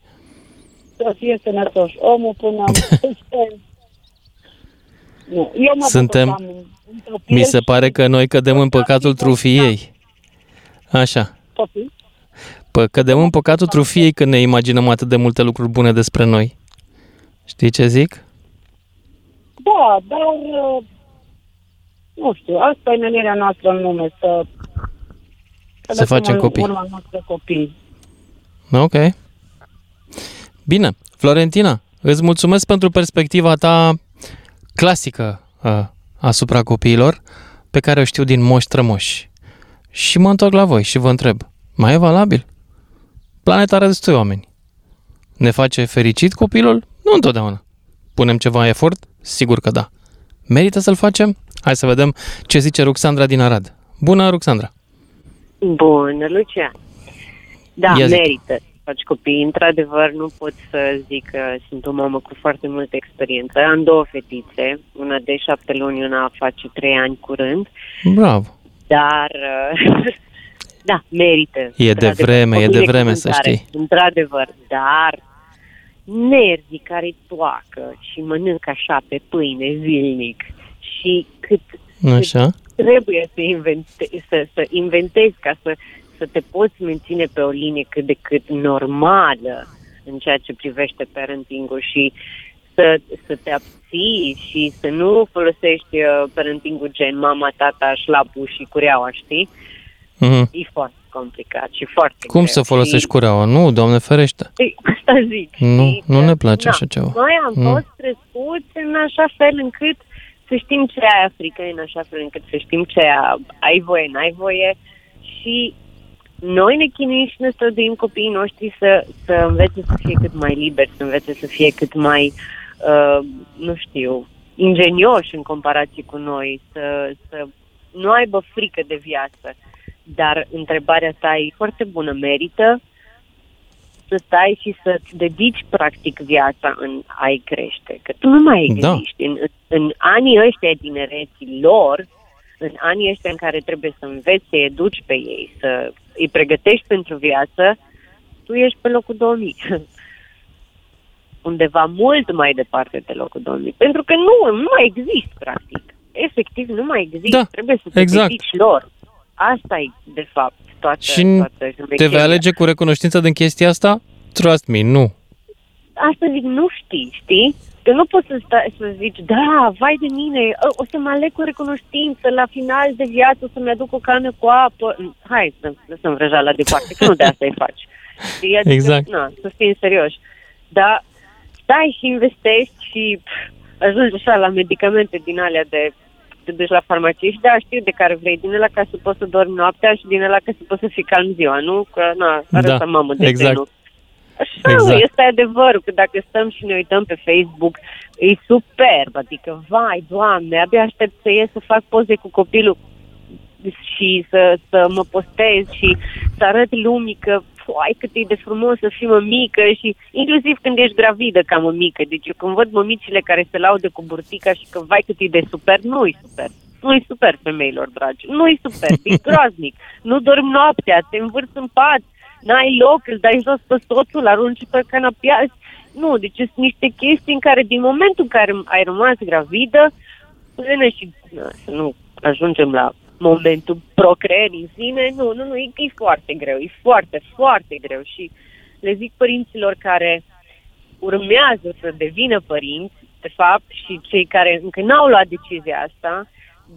Să fie sănătoși. Omul până am Nu, eu mă Suntem- bucur că am un copil Mi se și pare că noi cădem în păcatul trufiei. Așa. copil. Pă, cădem în păcatul trufiei când ne imaginăm atât de multe lucruri bune despre noi. Știi ce zic? Da, dar uh, nu știu, asta e menirea noastră în lume, să, Să lăsăm facem în copii. urma noastră copii. Ok. Bine. Florentina, îți mulțumesc pentru perspectiva ta clasică uh, asupra copiilor, pe care o știu din moși strămoși. Și mă întorc la voi și vă întreb, mai e valabil? Planeta are destui oameni. Ne face fericit copilul? Nu întotdeauna. Punem ceva efort? Sigur că da. Merită să-l facem? Hai să vedem ce zice Ruxandra din Arad. Bună, Ruxandra! Bună, Lucian. Da, Ia zi. merită să faci copii. Într-adevăr, nu pot să zic că sunt o mamă cu foarte multă experiență. Am două fetițe, una de șapte luni, una face trei ani curând, Bravo! dar uh, da, merită. E de Într-adevăr, vreme, e o de vreme să binecuvântare, știi. Într-adevăr, dar nervii care toacă și mănânc așa pe pâine zilnic și cât Așa? Trebuie să, invente, să, să inventezi ca să, să te poți menține pe o linie cât de cât normală în ceea ce privește parenting-ul și să, să te abții și să nu folosești uh, parenting-ul gen mama, tata, șlapul și cureaua, știi? Mhm. E foarte complicat și foarte Cum greu. să folosești și... cureaua? Nu, Doamne ferește. Ei, Asta zic. Nu, Și, nu ne place na, așa ceva. Noi am Nu. fost crescuți în așa fel încât să știm ce ai Africa, în așa fel încât să știm ce ai voie, n-ai voie. Și noi ne chinuim și ne străduim copiii noștri să, să învețe să fie cât mai liberi, să învețe să fie cât mai, uh, nu știu, ingenioși în comparație cu noi, să, să nu aibă frică de viață. Dar întrebarea ta e foarte bună, merită să stai și să-ți dedici practic viața în a-i crește. Că tu nu mai Da. existi. În, în anii ăștia ai tinereții lor, în anii ăștia în care trebuie să înveți să educi pe ei, să îi pregătești pentru viață, tu ești pe locul 2000. Undeva mult mai departe de locul 2000. Pentru că nu, nu mai există, practic. efectiv nu mai există. Da, Trebuie să te exact. dedici lor. Asta e, de fapt, toată, Și toată te șmecheria. vei alege cu recunoștință din chestia asta? Trust me, nu. Asta zic, nu știi, știi? Că nu poți să, stai, să zici, da, vai de mine, o- o să mă aleg cu recunoștință, la final de viață o să-mi aduc o cană cu apă. Hai să lăsăm vrăjala departe, că nu de asta îi faci. Știi? Adică, Exact. Na, să fim serioși. Dar stai și investești și pf, ajungi așa la medicamente din alea de te duci la farmacie și da, știu de care vrei, din ăla ca să poți să dormi noaptea și din ăla ca să poți să fii calm ziua, nu? Că, na, are Da, asta mamă de exact. genul. Așa Exact. exact. este adevărul, că dacă stăm și ne uităm pe Facebook, e superb, adică, vai, doamne, abia aștept să ies să fac poze cu copilul și să, să mă postez și să arăt lumii că, foai, cât e de frumos să fii mămică și inclusiv când ești gravidă ca mămică. Deci eu când văd mămicile care se laudă cu burtica și că, vai, cât e de super, nu-i super. Nu-i super, femeilor dragi. Nu-i super, e groaznic. Nu dormi noaptea, te învârți în pat, n-ai loc, îl dai jos pe soțul, arunci pe canapea. Nu, deci sunt niște chestii în care din momentul în care ai rămas gravidă, până și na, să nu ajungem la momentul procreării în sine, nu, nu, nu, e, e foarte greu, e foarte, foarte greu și le zic părinților care urmează să devină părinți, de fapt, și cei care încă n-au luat decizia asta,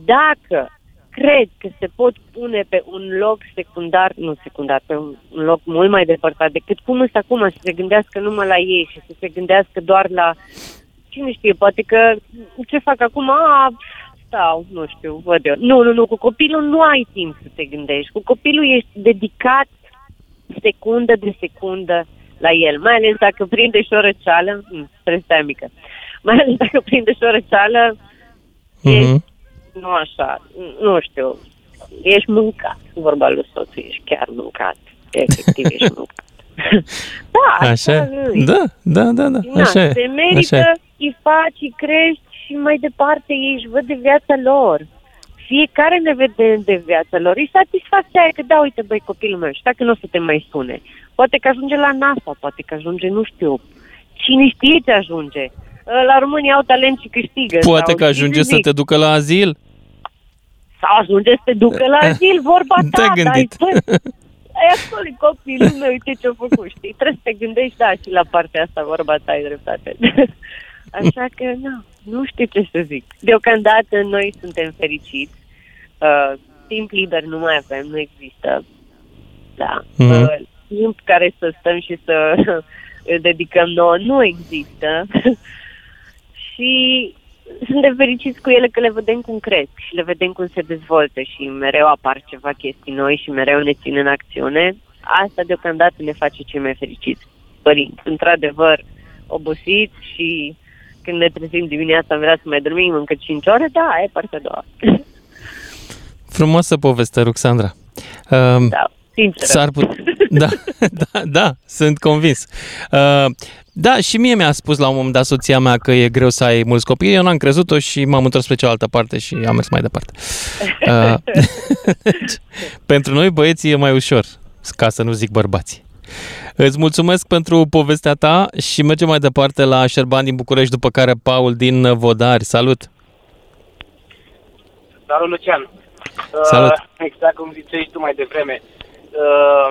dacă cred că se pot pune pe un loc secundar, nu secundar, pe un, un loc mult mai depărtat decât cum sunt acum, să se gândească numai la ei și să se gândească doar la cine știe, poate că ce fac acum, a, stau, nu știu, văd eu. Nu, nu, nu, cu copilul nu ai timp să te gândești. Cu copilul ești dedicat secundă de secundă la el, mai ales dacă prinde și o răceală, mm, trebuie să stai mică, mai ales dacă prinde și o răceală, Mhm. nu așa, nu știu, ești mâncat, vorba lui soțul, ești chiar mâncat, efectiv ești mâncat. da, Așa? e. Da, da, da, da. Na, Așa e. se Așa merită, e. îi faci, îi crești și mai departe ei își văd de viața lor. Fiecare ne vede de viața lor. Îi satisfacția aia că da, uite băi copilul meu și dacă nu o să te mai spune. Poate că ajunge la NASA, poate că ajunge, nu știu, cine știe ce ajunge. La România au talent și câștigă. Poate sau că ajunge știi ce să zic? te ducă la azil. Sau ajunge să te ducă la azil, vorba ta. Te-ai gândit. Dar, bă, ai acolo e copilul meu, uite ce-a făcut, știi? Trebuie să te gândești, da, și la partea asta, vorba ta, ai dreptate. Așa că, nu, nu știu ce să zic. Deocamdată noi suntem fericiți. Uh, timp liber nu mai avem, nu există. Da. Mhm. Uh, timp care să stăm și să îl dedicăm nouă nu există. și suntem fericiți cu ele că le vedem cum cresc și le vedem cum se dezvoltă și mereu apar ceva chestii noi și mereu ne țin în acțiune. Asta deocamdată ne face cei mai fericiți părinți. Într-adevăr, obosiți și când ne trezim dimineața vrea să mai dormim încă 5 ore, da, e partea a doua. Frumoasă poveste, Ruxandra. Um, da, sincer. S-ar put... da, da, da, sunt convins. Uh, da, și mie mi-a spus la un moment dat soția mea că e greu să ai mulți copii. Eu n-am crezut-o și m-am întors pe cealaltă parte și am mers mai departe. Uh, deci, pentru noi băieții e mai ușor, ca să nu zic bărbații. Îți mulțumesc pentru povestea ta și mergem mai departe la Șerban din București, după care Paul din Vodari. Salut! Salut, Lucian. Salut. Uh, exact cum ziceai tu mai devreme. Uh,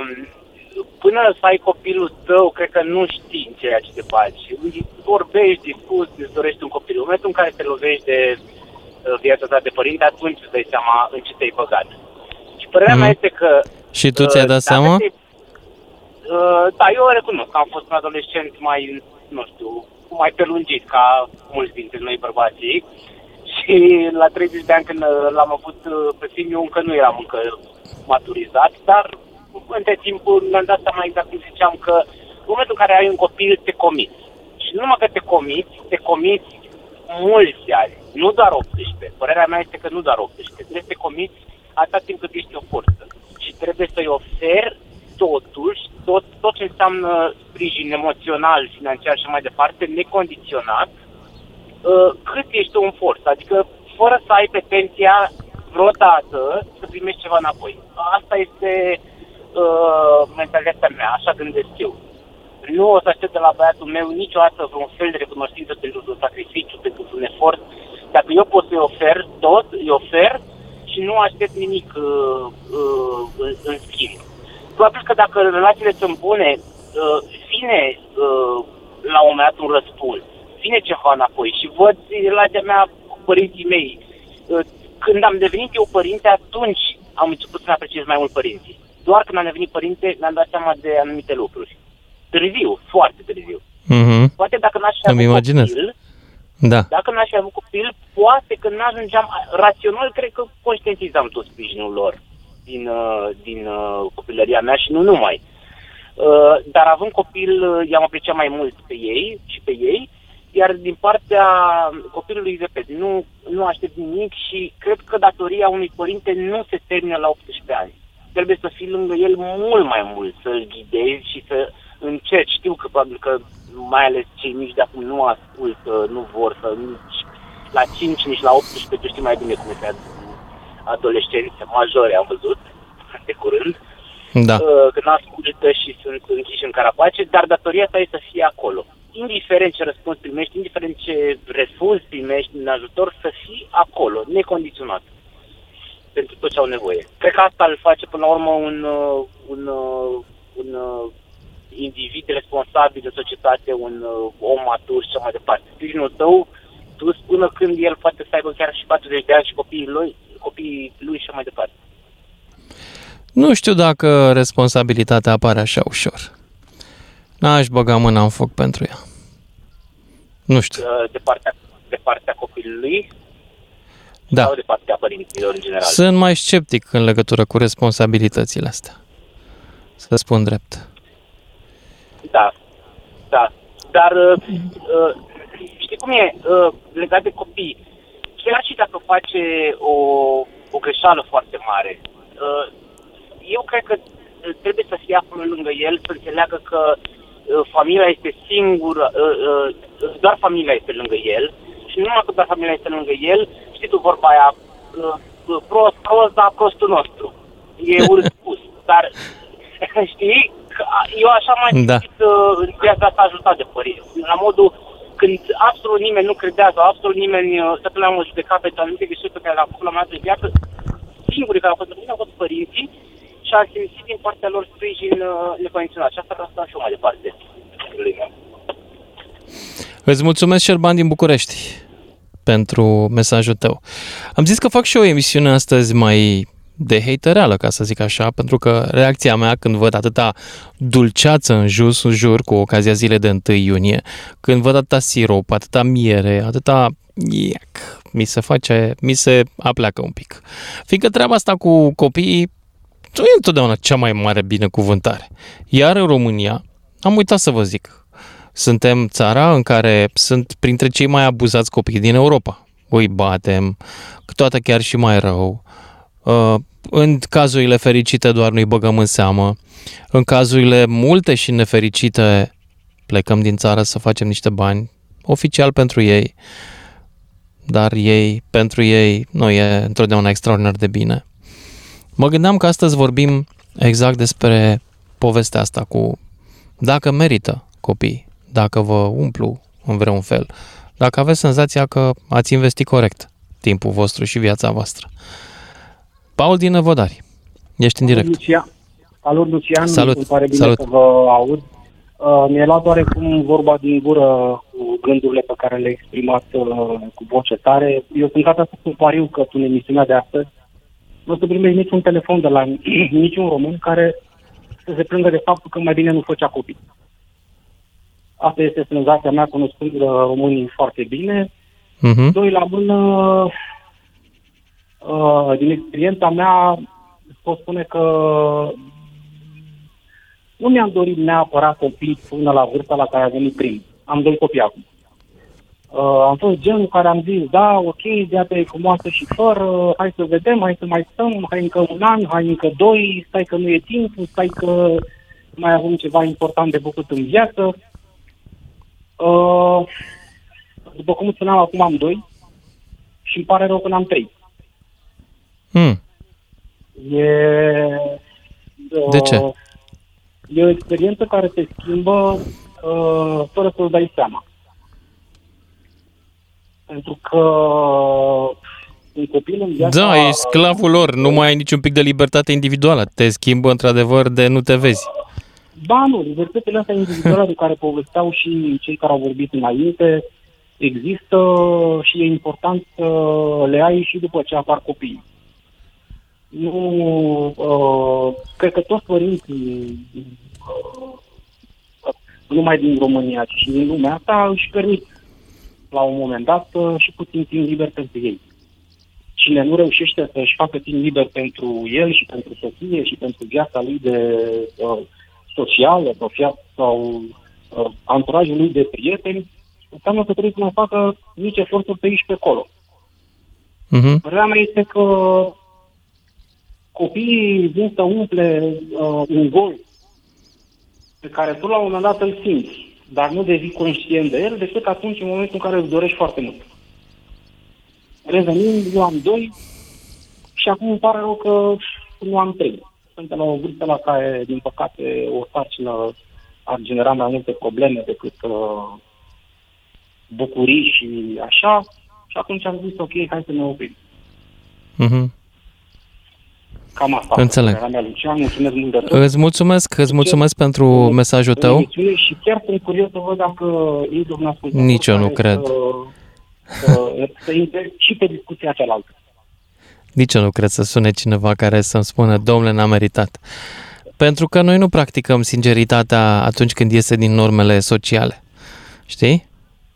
până să ai copilul tău, cred că nu știi ceea ce te faci. Vorbești, discuți, îți dorești un copil. În momentul în care te lovești de uh, viața ta de părinte, atunci îți dai seama în ce te-ai băgat. Și părerea Mhm. mea este că... Și tu ți-ai dat dacă seama? te- Uh, da, eu o recunosc că am fost un adolescent mai, nu știu, mai prelungit ca mulți dintre noi bărbații. Și la 30 de ani când uh, l-am avut uh, pe film, eu încă nu eram încă maturizat, dar între timp mi-am dat seama exact cum ziceam că în momentul în care ai un copil, te comiți. Și nu numai că te comiți, te comiți mulți ani, nu doar 18. Părerea mea este că nu doar 18. Trebuie să te comiți atâta timp cât ești o forță. Și trebuie să-i oferi totuși tot, tot ce înseamnă sprijin emoțional, financiar și mai departe, necondiționat, uh, cât ești un forță. Adică fără să ai pretenția vreodată să primești ceva înapoi. Asta este uh, mentalitatea mea, așa gândesc eu. Nu o să aștept de la băiatul meu niciodată vreun fel de recunoștință pentru un sacrificiu, pentru un efort, dacă eu pot să-i ofer tot, îi ofer și nu aștept nimic uh, uh, în, în schimb. Probabil că dacă relațiile sunt bune, uh, vine uh, la un moment dat un răspuns, vine ceva înapoi și văd relația mea cu părinții mei. Uh, când am devenit eu părinte, atunci am început să apreciez mai mult părinții. Doar când am devenit părinte, mi-am dat seama de anumite lucruri. Târziu, foarte târziu. Mhm. Poate dacă n-aș fi Îmi avut imaginez. copil, Da. dacă n-aș fi avut copil, poate că n-ajungeam, rațional cred că conștientizam tot sprijinul lor din, uh, din uh, copilăria mea și nu numai. Uh, dar având copil, uh, i-am apreciat mai mult pe ei și pe ei, iar din partea copilului, repet, nu, nu aștept nimic și cred că datoria unui părinte nu se termină la 18 ani. Trebuie să fii lângă el mult mai mult, să-l ghidezi și să încerci. Știu că probabil că mai ales cei mici de acum nu ascultă, nu vor să nici la 5, nici la 18, tu știi mai bine cum este adolescenți majore, am văzut de curând Da. uh, că nu ascultă și sunt închiși în carapace, dar datoria ta e să fii acolo. Indiferent ce răspuns primești, indiferent ce refuzi primești în ajutor, să fii acolo, necondiționat, pentru tot ce au nevoie. Cred că asta îl face până la urmă un, uh, un, uh, un uh, individ responsabil de societate, un uh, om matur și așa mai departe. Sprijinul tău dus până când el poate să aibă chiar și 40 de ani și copiii lui, copiii lui și așa mai departe. Nu știu dacă responsabilitatea apare așa ușor. N-aș băga mâna în foc pentru ea. Nu știu. Uh, de partea, de partea copilului Da. sau de partea părinților în general. Sunt mai sceptic în legătură cu responsabilitățile astea. Să spun drept. Da, da. Dar uh, uh, știi cum e uh, legat de copii? Chiar și dacă face o, o greșeală foarte mare, uh, eu cred că uh, trebuie să fie acolo lângă el, să înțeleagă că uh, familia este singură, uh, uh, doar familia este lângă el și nu numai că doar familia este lângă el, știi tu vorba aia, uh, uh, prost, prost, dar prostul nostru. E urât spus, dar știi, că a- eu așa mai Da. simțit uh, în viața asta ajutat de părinți. La modul când absolut nimeni nu credea sau absolut nimeni uh, să puneam o judecat pentru anumite greșeli pe care le-am făcut la un moment dat în viață, singurii care au fost mine au fost părinții și am simțit din partea lor sprijin uh, necondiționat. Și asta vreau să dau și eu mai departe. copilului meu. Îți mulțumesc, Șerban din București, pentru mesajul tău. Am zis că fac și eu o emisiune astăzi mai de hatereală, ca să zic așa, pentru că reacția mea când văd atâta dulceață în jus, în jur, cu ocazia zilei de 1 iunie, când văd atâta sirop, atâta miere, atâta... Iac, mi se face, mi se apleacă un pic. Fiindcă treaba asta cu copiii nu e întotdeauna cea mai mare binecuvântare. Iar în România, am uitat să vă zic, suntem țara în care sunt printre cei mai abuzați copii din Europa. Îi batem, câteodată chiar și mai rău. Uh, În cazurile fericite doar nu-i băgăm în seamă. În cazurile multe și nefericite plecăm din țară să facem niște bani oficial pentru ei, dar ei, pentru ei, nu e întotdeauna extraordinar de bine. Mă gândeam că astăzi vorbim exact despre povestea asta cu dacă merită copii, dacă vă umplu în vreun fel, dacă aveți senzația că ați investit corect timpul vostru și viața voastră. Paul din Năvodari, ești în direct. Lucian. Salut, Lucian. Salut, Îmi pare bine salut. că vă aud. Uh, mi-e luat oarecum vorba din gură cu gândurile pe care le-ai exprimat uh, cu voce tare. Eu sunt gata să spun pariu că tu în emisiunea de astăzi nu o să primești niciun telefon de la niciun român care să se plângă de faptul că mai bine nu făcea copii. Asta este senzația mea cunoscând uh, românii foarte bine. Mhm. Doi la mână, uh, din experiența mea, pot spune că nu mi-am dorit neapărat copii până la vârsta la care a venit prim. Am doi copii acum. Uh, am fost genul care am zis, da, ok, viața e frumoasă și fără, hai să vedem, hai să mai stăm, hai încă un an, hai încă doi, stai că nu e timpul, stai că mai avem ceva important de făcut în viață. Uh, după cum spuneam, acum am doi și îmi pare rău că n-am trei. Hmm. E, De ce? uh, E o experiență care te schimbă uh, fără să-ți dai seama. Pentru că un copil în viața... Da, ești sclavul lor, nu mai ai niciun pic de libertate individuală. Te schimbă într-adăvăr de nu te vezi. Ba nu, libertățile astea individuale de care povesteau și cei care au vorbit înainte există și e important să le ai și după ce apar copiii. Nu, uh, cred că toți părinții, uh, nu numai din România, ci și din lumea asta, își permit la un moment dat uh, și puțin timp liber pentru ei. Cine nu reușește să-și facă timp liber pentru el și pentru soție și pentru viața lui de uh, socială sau, fia, sau uh, anturajul lui de prieteni, înseamnă că trebuie să mai facă nici eforturi pe aici pe acolo. Uh-huh. Părerea mea este că copiii vin să umple uh, un gol pe care tu la un moment dat îl simți, dar nu devii conștient de el decât atunci în momentul în care îl dorești foarte mult. Revenind, eu am doi și acum îmi pare rău că nu am trei. Suntem la o vârstă la care, din păcate, o sarcină ar genera mai multe probleme decât uh, bucurii și așa. Și atunci am zis, ok, hai să ne oprim. Uh-huh. Cam asta. Înțeleg. Părerea Mea, Lucian, mulțumesc mult de tot. Îți mulțumesc, îți mulțumesc pentru mesajul tău. Emisiune Și chiar sunt curios să văd dacă ei domnul ascultător Nici eu nu care cred. Să, să, să intre și pe discuția cealaltă. Nici eu nu cred să sune cineva care să-mi spună, domnule, n-a meritat. Pentru că noi nu practicăm sinceritatea atunci când iese din normele sociale. Știi?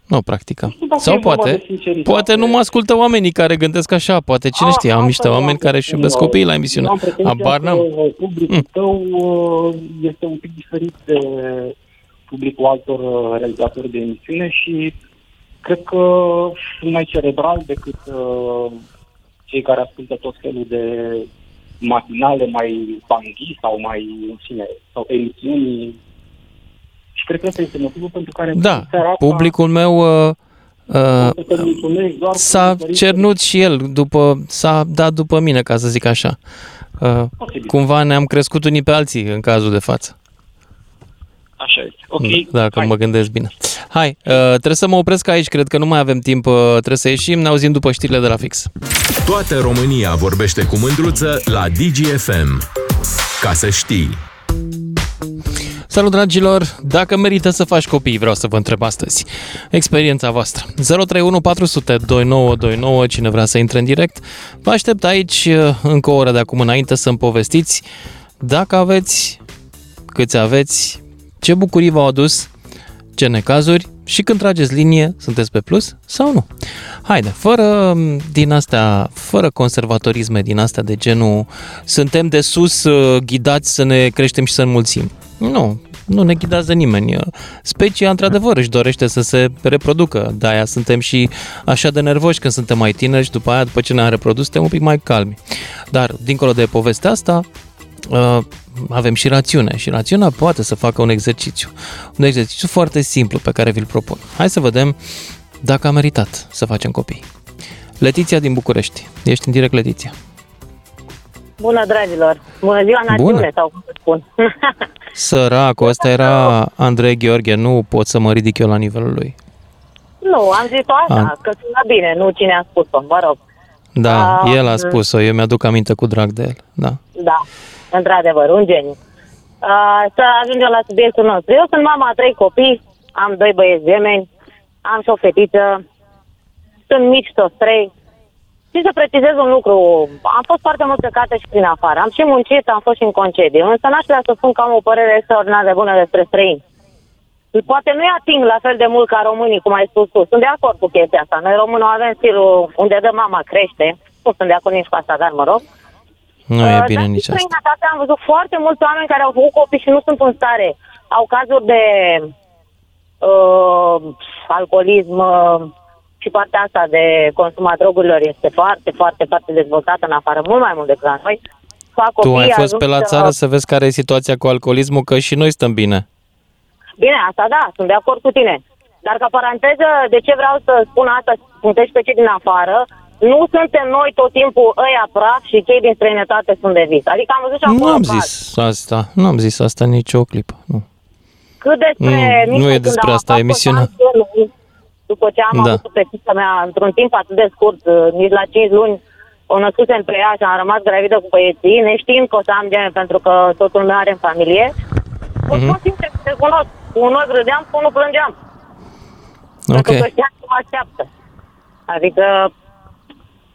Nu o practicăm. dacă Sau e vorba poate, de sinceritate. poate nu mă ascultă oamenii care gândesc așa. Poate cine A, știe, am asta niște vreau oameni să care își spun, iubesc eu. copiii la emisiune. Eu am pretenția Abar n-am. că publicul tău uh, este un pic diferit de publicul altor uh, realizatori de emisiune și cred că sunt mai cerebral decât uh, cei care ascultă tot felul de matinale mai banghi sau mai, în fine, sau emisiuni. Și cred că ăsta este motivul pentru care Da, seara asta publicul meu uh, uh, o să te mulțumesc doar cu s-a părinte- cernut și el, după, s-a dat după mine, ca să zic așa. Uh, cumva ne-am crescut unii pe alții în cazul de față. Așa este. Ok, Dacă mă gândesc bine. Hai, uh, trebuie să mă opresc aici, cred că nu mai avem timp, uh, trebuie să ieșim, ne auzim după știrile de la fix. Toată România vorbește cu mândruță la DGFM. Ca să știi. Salut dragilor, dacă merită să faci copii, vreau să vă întreb astăzi. Experiența voastră. 031 400 2929, cine vrea să intre în direct. Vă aștept aici uh, încă o oră de acum înainte să-mi povestiți dacă aveți, câți aveți, ce bucurii v-au adus, ce necazuri și când trageți linie, sunteți pe plus sau nu. Haide, fără m, din astea, fără conservatorisme din astea de genul suntem de sus uh, ghidați să ne creștem și să înmulțim. Nu, nu ne ghidează nimeni. Specia, într-adevăr, își dorește să se reproducă. De-aia suntem și așa de nervoși când suntem mai tineri și după aia, după ce ne-am reprodus, suntem un pic mai calmi. Dar, dincolo de povestea asta, uh, avem și rațiune și rațiunea poate să facă un exercițiu. Un exercițiu foarte simplu pe care vi-l propun. Hai să vedem dacă a meritat să facem copii. Letiția din București. Ești în direct, Letiția. Bună, dragilor! Bună ziua, națiune, Bună. sau cum să spun. Săracul, ăsta era Andrei Gheorghe, nu pot să mă ridic eu la nivelul lui. nu, am zis-o așa, Am- că sună bine, nu cine a spus-o, mă rog. Da, Ah, el a mm. spus-o, eu mi-aduc aminte cu drag de el. Da. Da, într-adevăr, un geniu. Uh, să ajungem la subiectul nostru. Eu sunt mama a trei copii, am doi băieți gemeni, am și o fetiță, sunt mici toți trei. Și să precizez un lucru, am fost foarte mult plecată și prin afară. Am și muncit, am fost și în concediu, însă n-aș vrea să spun că am o părere extraordinar de bună despre străini. Poate nu-i ating la fel de mult ca românii, cum ai spus tu. Sunt de acord cu chestia asta. Noi românii avem stilul unde dă mama crește. Nu sunt de acord nici cu asta, dar mă rog. Nu e Uh, bine dar nici și asta. străinătate am văzut foarte mulți oameni care au făcut copii și nu sunt în stare. Au cazuri de uh, alcoolism uh, și partea asta de consuma drogurilor este foarte, foarte, foarte dezvoltată în afară, mult mai mult decât la noi. Fac Tu copii, ai fost ajung pe la să- țară să vezi care e situația cu alcoolismul, că și noi stăm bine. Bine, asta da, sunt de acord cu tine. Dar ca paranteză, de ce vreau să spun asta, să punctez pe cei din afară, nu suntem noi tot timpul ăia praf și cei din străinătate sunt de vis. Adică am văzut și Nu acolo am caz. zis asta, nu am zis asta nici o clipă. Nu. Cât despre... Nu, nici nu e când despre am asta aflat emisiunea. că Danțelul- După ce am Da. avut pe fiica mea într-un timp atât de scurt, uh, nici la 5 luni, o născusem pe ea și am rămas gravidă cu băieții, neștiind că o să am gene pentru că totul meu are în familie. Vă Mhm. spun sincer, te cunosc. Cu unul râdeam, cu unul plângeam. Ok. Pentru că știam ce mă așteaptă. Adică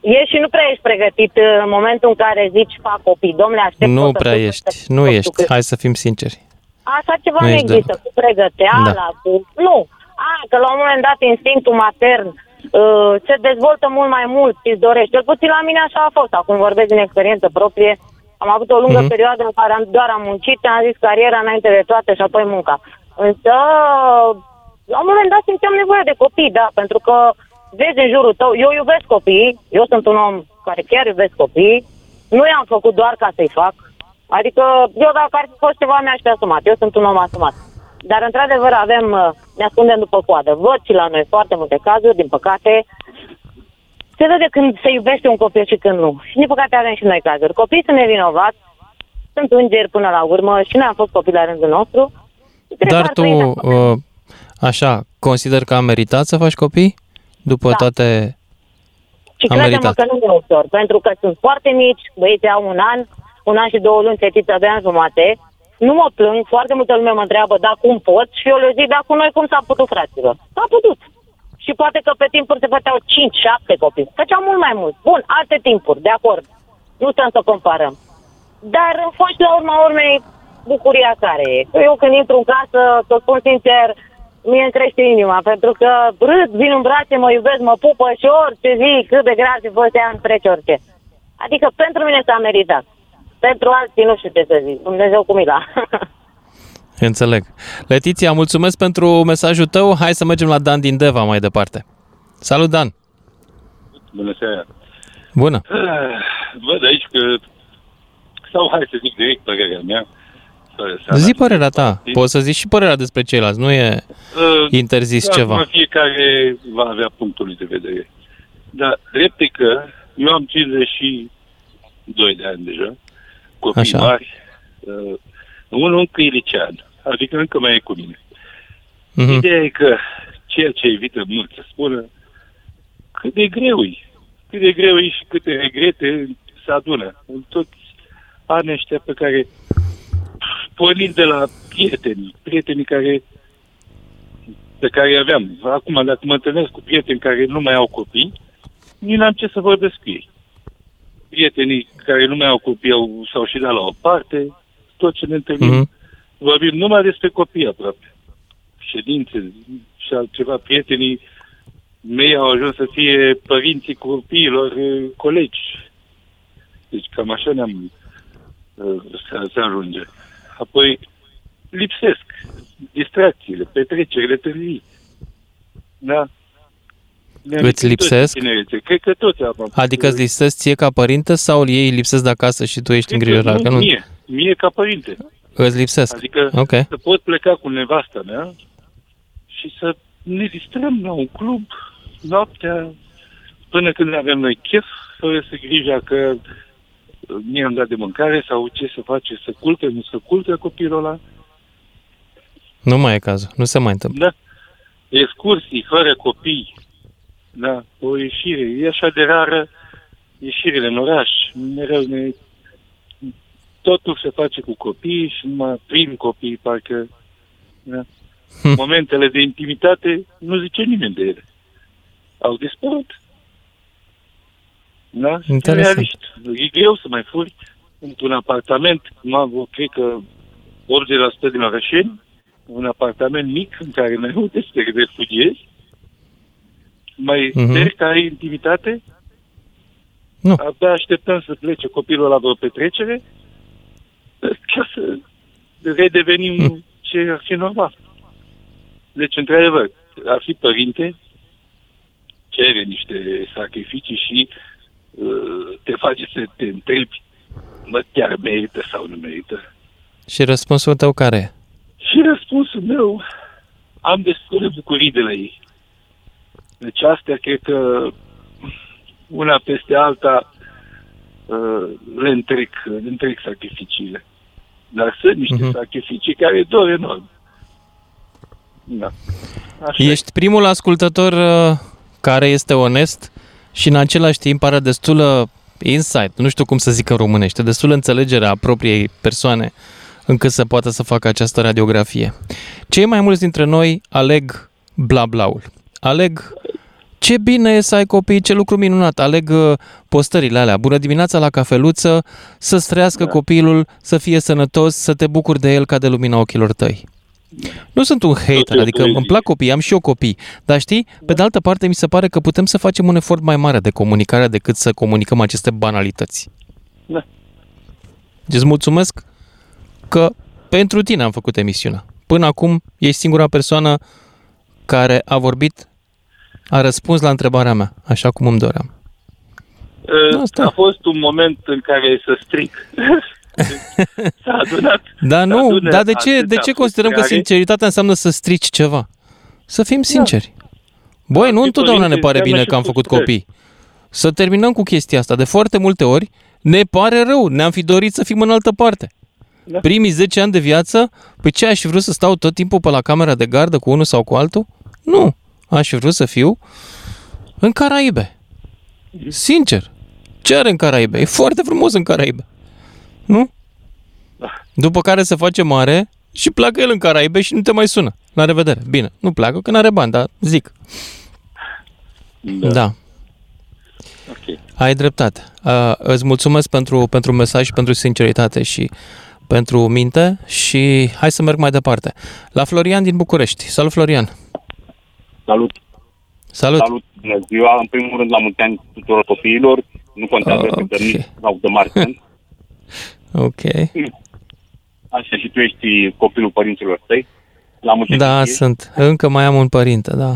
ești și nu prea ești pregătit în momentul în care zici fac copii. Domnule, aștept Nu o să prea fiu ești, pregătit. nu ești. Hai să fim sinceri. Așa ceva Nu nu, ești există, cu pregăteala, Da. cu... Nu. A, că la un moment dat instinctul matern uh, se dezvoltă mult mai mult, ți dorești. Cel puțin la mine așa a fost. Acum vorbesc din experiență proprie. Am avut o lungă Mhm. perioadă în care am, doar am muncit, am zis cariera înainte de toate și apoi munca. Însă, la un moment dat simțeam nevoie de copii, da, pentru că vezi în jurul tău, eu iubesc copiii, eu sunt un om care chiar iubesc copiii, nu i-am făcut doar ca să-i fac, Adică eu dacă ar fi fost ceva mi-aș fi asumat. Eu sunt un om asumat. Dar într-adevăr avem, uh, ne ascundem după coadă. Văd și la noi foarte multe cazuri, din păcate. Se vede când se iubește un copil și când nu. Și din păcate avem și noi cazuri. Copiii sunt nevinovați, sunt îngeri până la urmă și noi am fost copii la rândul nostru. Trebuie Dar să tu, trăim uh, așa, consider că a meritat să faci copii? După Da. toate... Și Am crede-mă meritat. că nu e ușor, pentru că sunt foarte mici, băieții au un an, un an și două luni, fetița de ani jumate. Nu mă plâng, foarte multă lume mă întreabă, da, cum pot? Și eu le zic, da, cu noi cum s-a putut, fraților? S-a putut. Și poate că pe timpuri se făceau 5-7 copii. Făceau mult mai mult. Bun, alte timpuri, de acord. Nu stăm să comparăm. Dar în fond și la urma urmei, bucuria care e. Eu când intru în casă, să spun sincer, mie îmi crește inima, pentru că râd, vin în brațe, mă iubesc, mă pupă și orice zi, cât de grav și fost ea, îmi trece orice. Adică pentru mine s-a meritat. Pentru alții nu știu ce să zic. Dumnezeu cu mila. Înțeleg. Letiția, mulțumesc pentru mesajul tău. Hai să mergem la Dan din Deva mai departe. Salut, Dan! Bună seara. Bună! Ah, Văd aici că, sau hai să zic direct părerea mea, fără să Zi părerea ta. Poți să zici și părerea despre ceilalți. Nu e Uh, interzis da, ceva. acum Fiecare va avea punctul lui de vedere. Dar drept e că eu am 52 de ani deja, copii Așa. mari, uh, unul încă e licean, adică încă mai e cu mine. Mhm. Ideea e că ceea ce evită mult să spună, cât de greu e, cât de greu e și câte regrete se adună în toți anii ăștia pe care, pornind de la prieteni, prietenii care pe care îi aveam. Acum, dacă mă întâlnesc cu prieteni care nu mai au copii, nici n-am ce să vorbesc cu ei. Prietenii care nu mai au copii au, s-au și dat la o parte, tot ce ne întâlnim, Mhm. vorbim numai despre copii aproape. Ședințe și altceva. Prietenii mei au ajuns să fie părinții copiilor, eh, colegi. Deci cam așa ne-am uh, să, să ajunge. Apoi lipsesc distracțiile, petrecerile târзii. Da? Ne-am Îți lipsit lipsesc? toți tinerețe. Cred că toți am Adică îți lipsesc ție ca părinte sau ei lipsesc de acasă și tu ești Cred că îngrijorat? nu, Că nu, Mie, mie ca părinte. îți lipsesc. Adică Ok. să pot pleca cu nevasta mea și să ne distrăm la un club noaptea până când avem noi chef, fără să grija că uh, mie am dat de mâncare sau ce să face, să culte, nu să culte copilul ăla. Nu mai e cazul. Nu se mai întâmplă. Da. Excursii fără copii. Da, o ieșire. E așa de rară ieșirile în oraș. Mereu ne... Totul se face cu copii și numai prin copii, parcă... Da. Hm. Momentele de intimitate nu zice nimeni de ele. Au dispărut. Da? Suntem Interesant. realiști. E greu să mai furi într-un apartament, cum am, cred că 80% din orășeni, un apartament mic în care mai multe să te refugiezi, mai Mhm. mm-hmm. sper că ai intimitate, Nu. abia așteptăm să plece copilul la vreo petrecere, ca să redevenim Mm. ce ar fi normal. Deci, într-adevăr, a fi părinte cere niște sacrificii și uh, te face să te întrebi, mă, chiar merită sau nu merită? Și răspunsul tău care e? Și răspunsul meu, am destule bucurii de la ei. Deci astea cred că una peste alta uh, le întrec, le întrec sacrificiile. Dar sunt niște Mhm. sacrificii care dor enorm. Da. Așa Ești primul ascultător uh, care este onest și în același timp are destulă insight, nu știu cum să zic în românește, destulă înțelegere a propriei persoane încât să poată să facă această radiografie. Cei mai mulți dintre noi aleg bla blaul. Aleg ce bine e să ai copii, ce lucru minunat. Aleg uh, postările alea. Bună dimineața la cafeluță, să-ți trăiască da. copilul, să fie sănătos, să te bucuri de el ca de lumina ochilor tăi. Nu sunt un hater, adică îmi plac copii, am și eu copii. Dar știi, pe de altă parte mi se pare că putem să facem un efort mai mare de comunicare decât să comunicăm aceste banalități. Da. Deci îți mulțumesc că pentru tine am făcut emisiunea. Până acum ești singura persoană care a vorbit, a răspuns la întrebarea mea, așa cum îmi doream. Asta. A fost un moment în care să stric. S-a adunat. Dar nu, adunat dar de ce, de ce considerăm că frustrare. sinceritatea înseamnă să strici ceva? Să fim sinceri. Băi, nu fi întotdeauna ne părinte pare înseamnă bine și că am făcut frustrări. copii. Să terminăm cu chestia asta. De foarte multe ori ne pare rău, ne-am fi dorit să fim în altă parte. Da. Primii 10 ani de viață, păi ce aș fi vrut să stau tot timpul pe la camera de gardă cu unul sau cu altul? Nu. Aș fi vrut să fiu în Caraibe. Sincer. Ce are în Caraibe? E foarte frumos în Caraibe. Nu? După care se face mare și pleacă el în Caraibe și nu te mai sună. La revedere. Bine, nu pleacă că n-are bani, dar zic. Da. da. Ok. Ai dreptate. Uh, îți mulțumesc pentru, pentru mesaj și pentru sinceritate și pentru minte și hai să merg mai departe. La Florian din București. Salut, Florian! Salut! Salut! Salut! Bună ziua! În primul rând, la mulți ani tuturor copiilor. Nu contează Ah, cât de ok. mici sau de mari sunt. Ok. Așa și tu ești copilul părinților tăi. La mulți Da, ani. sunt. Încă mai am un părinte, da.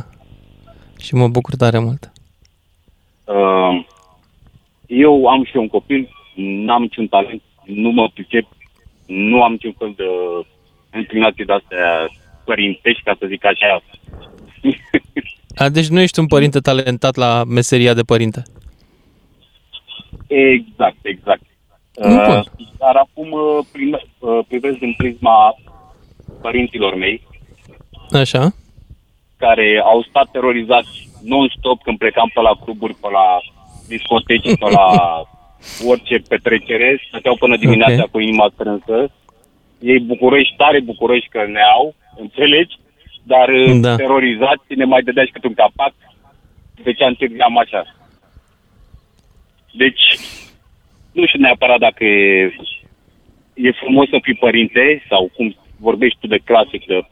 Și mă bucur tare mult. Uh, eu am și eu un copil, n-am niciun talent, nu mă pricep, nu am niciun fel de înclinații de-astea părintești, ca să zic așa. A, deci nu ești un părinte talentat la meseria de părinte. Exact, exact. Nu Uh, pot. dar acum uh, prime, uh, privesc din prisma părinților mei, Așa? care au stat terorizați non-stop când plecam pe la cluburi, pe la discoteci, pe la orice petrecere, stăteau până dimineața Ok. cu inima strânsă. Ei bucurești, tare bucurești că ne au, înțelegi? Dar uh, Da. terorizați ne mai dădea și câte un capac, deci întârziam așa. Deci, nu știu neapărat dacă e, e frumos să fii părinte sau cum vorbești tu de clasic, de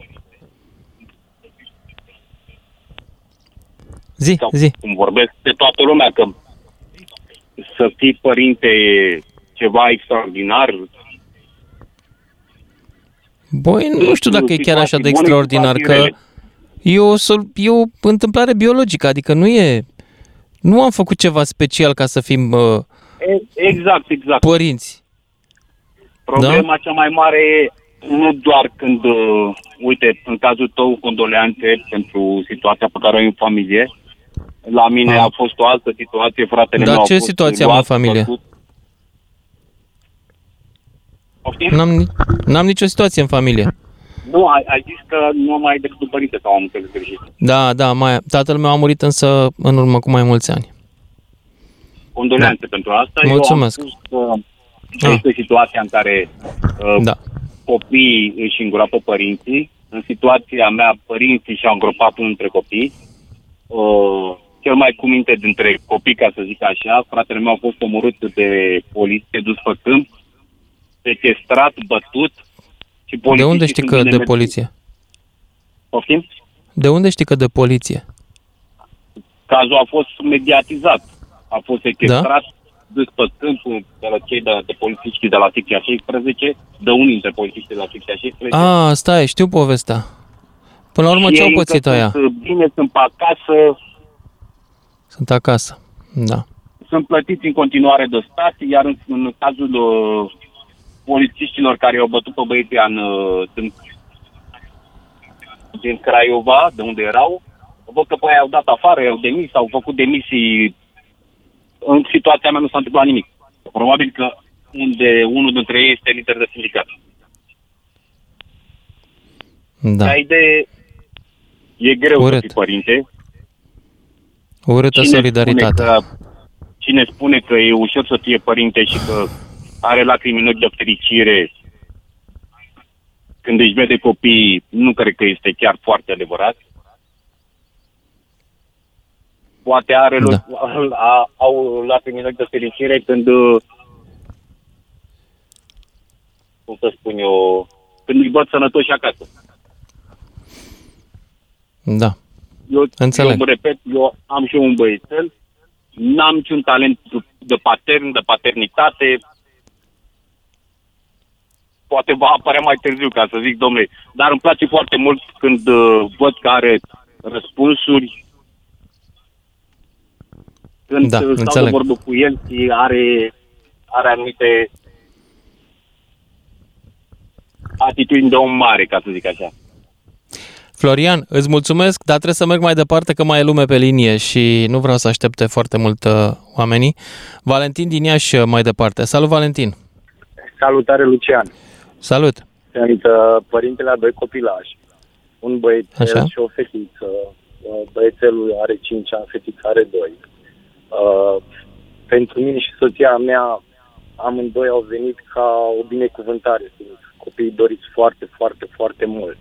Zi, sau zi. cum vorbesc de toată lumea, că să fii părinte e ceva extraordinar. Băi, nu știu dacă e chiar așa de Situații bune, extraordinar, situații că rele. e o, sol- e o întâmplare biologică, adică nu e... Nu am făcut ceva special ca să fim uh, E- Exact, exact. părinți. Problema cea mai mare e nu doar când, uh, uite, în cazul tău, condoleanțe pentru situația pe care o ai în familie. La mine a fost o altă situație, fratele Dar meu a ce fost situație am în luat, familie? bătut. Poftim? N-am, ni- n-am nicio situație în familie. Nu, ai, ai zis că nu mai ai decât un părinte sau am înțeles greșit. Da, da, mai, tatăl meu a murit însă în urmă cu mai mulți ani. Condoleanțe da. pentru asta. Mulțumesc. Eu am spus că este situația în care uh, Da. copiii își îngroapă părinții. În situația mea, părinții și-au îngropat unul dintre copii. Uh, cel mai cu minte dintre copii, ca să zic așa, fratele meu a fost omorât de poliție, dus pe câmp, sequestrat, bătut și De polițiștii unde știi sunt că bine de mersi. poliție? Poftim? De unde știi că de poliție? Cazul a fost mediatizat. A fost sequestrat, Da? da? dus pe câmpul de la cei de, de polițiști de la secția 16, de unii dintre polițiști de la secția 16. A, stai, știu povestea. Până la urmă, Și ce au ei pățit încă aia? Sunt bine, sunt pe acasă, Sunt acasă. Da. sunt plătiți în continuare de stat, iar în, în cazul uh, polițiștilor care i-au bătut pe băieții în, uh, din, din Craiova, de unde erau, văd că pe aia au dat afară, i-au demis, au făcut demisii. În situația mea nu s-a întâmplat nimic. Probabil că unde unul dintre ei este lider de sindicat. Da. Ai de E greu Urât. să fii părinte. Urâtă Cine solidaritate. Spune că, cine spune că e ușor să fie părinte și că are lacrimi în ochi de fericire când își vede copii, nu cred că este chiar foarte adevărat. Poate are da. a, au lacrimi în ochi de fericire când uh, cum să spun eu, când își văd sănătoși acasă. Da. Eu, Înțeleg. eu mă repet, eu am și eu un băiețel, n-am niciun talent de patern, de paternitate, poate va apărea mai târziu, ca să zic, domnule, dar îmi place foarte mult când uh, văd că are răspunsuri, când Da, uh, stau înțeleg. de vorbă cu el și are, are anumite atitudini de om mare, ca să zic așa. Florian, îți mulțumesc, dar trebuie să merg mai departe că mai e lume pe linie și nu vreau să aștepte foarte mult uh, oamenii. Valentin din Iași uh, mai departe. Salut, Valentin! Salutare, Lucian. Salut! Sunt uh, părintele a doi copilași. Un băiețel Așa. și o fetiță. Uh, băiețelul are 5 ani, fetița are 2. Uh, pentru mine și soția mea, amândoi au venit ca o binecuvântare. Sunt copiii doriți foarte, foarte, foarte mult.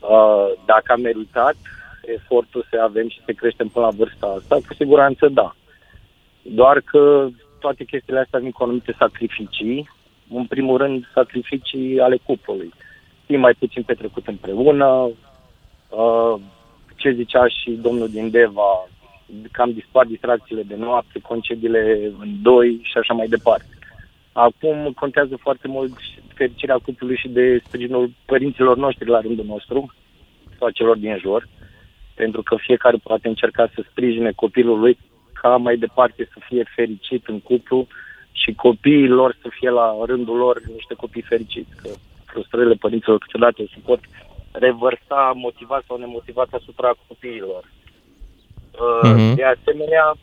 Uh, dacă am meritat efortul să avem și să creștem până la vârsta asta, cu siguranță da. Doar că toate chestiile astea vin cu anumite sacrificii. În primul rând, sacrificii ale cuplului. Fii mai puțin petrecut împreună, uh, ce zicea și domnul din Deva, cam dispar distracțiile de noapte, concediile în doi și așa mai departe. Acum contează foarte mult fericirea cuplului și de sprijinul părinților noștri la rândul nostru sau a celor din jur, pentru că fiecare poate încerca să sprijine copilul lui ca mai departe să fie fericit în cuplu și copiii lor să fie la rândul lor niște copii fericiți. Că frustrările părinților câteodată se pot revărsa motivat sau nemotivat asupra copiilor. Uh, Mhm. De asemenea,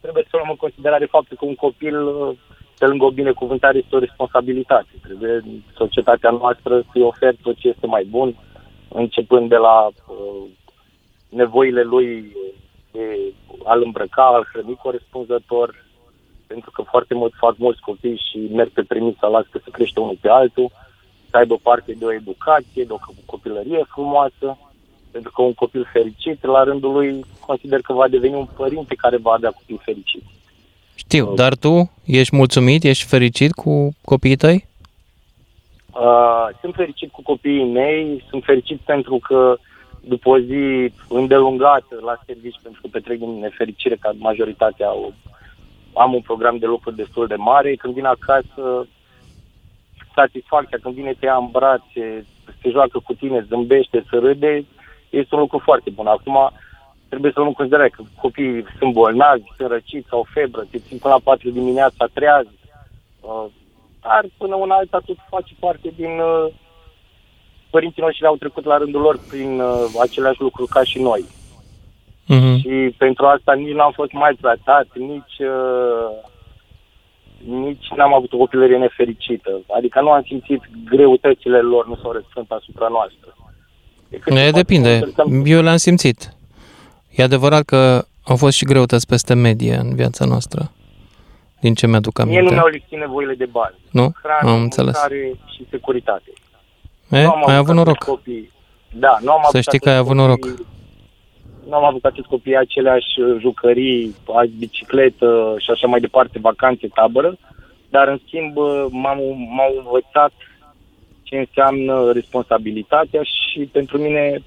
trebuie să luăm în considerare faptul că un copil, uh, pe lângă o binecuvântare, este o responsabilitate. Trebuie în societatea noastră să-i oferi tot ce este mai bun, începând de la uh, nevoile lui de a-l îmbrăca, a-l hrăni corespunzător, pentru că foarte mult fac mulți copii și merg pe premisa las că se crește unul pe altul, să aibă parte de o educație, de o copilărie frumoasă, pentru că un copil fericit, la rândul lui, consider că va deveni un părinte care va avea copii fericiți. Știu, dar tu ești mulțumit, ești fericit cu copiii tăi? Uh, sunt fericit cu copiii mei, sunt fericit pentru că după o zi îndelungată la servici, pentru că petrec din nefericire ca majoritatea au, am un program de lucruri destul de mare, când vin acasă, satisfacția, când vine te ia în brațe, se joacă cu tine, zâmbește, să râde, este un lucru foarte bun. Acum trebuie să luăm în considerare că copiii sunt bolnavi, sunt răciți, au febră, te țin până la 4 dimineața treaz, uh, dar până una alta tot face parte din... Uh, părinții noștri au trecut la rândul lor prin uh, aceleași lucruri ca și noi. Mhm. Și pentru asta nici n-am fost mai tratat, nici, uh, nici n-am avut o copilărie nefericită. Adică nu am simțit greutățile lor, nu s-au răsfrânt asupra noastră. Ne depinde. Eu le-am simțit. E adevărat că au fost și greutăți peste medie în viața noastră. Din ce mi-aduc Mie nu aminte. mi-au lipsit nevoile de bază. Nu? Hrană, Am înțeles. mâncare și securitate. E, Nu am ai avut atât noroc. Copii. Da, nu am Să avut știi că ai atât avut noroc. Nu am avut atât copii aceleași uh, jucării, azi bicicletă și așa mai departe, vacanțe, tabără, dar în schimb uh, m-am, m-au învățat ce înseamnă responsabilitatea și pentru mine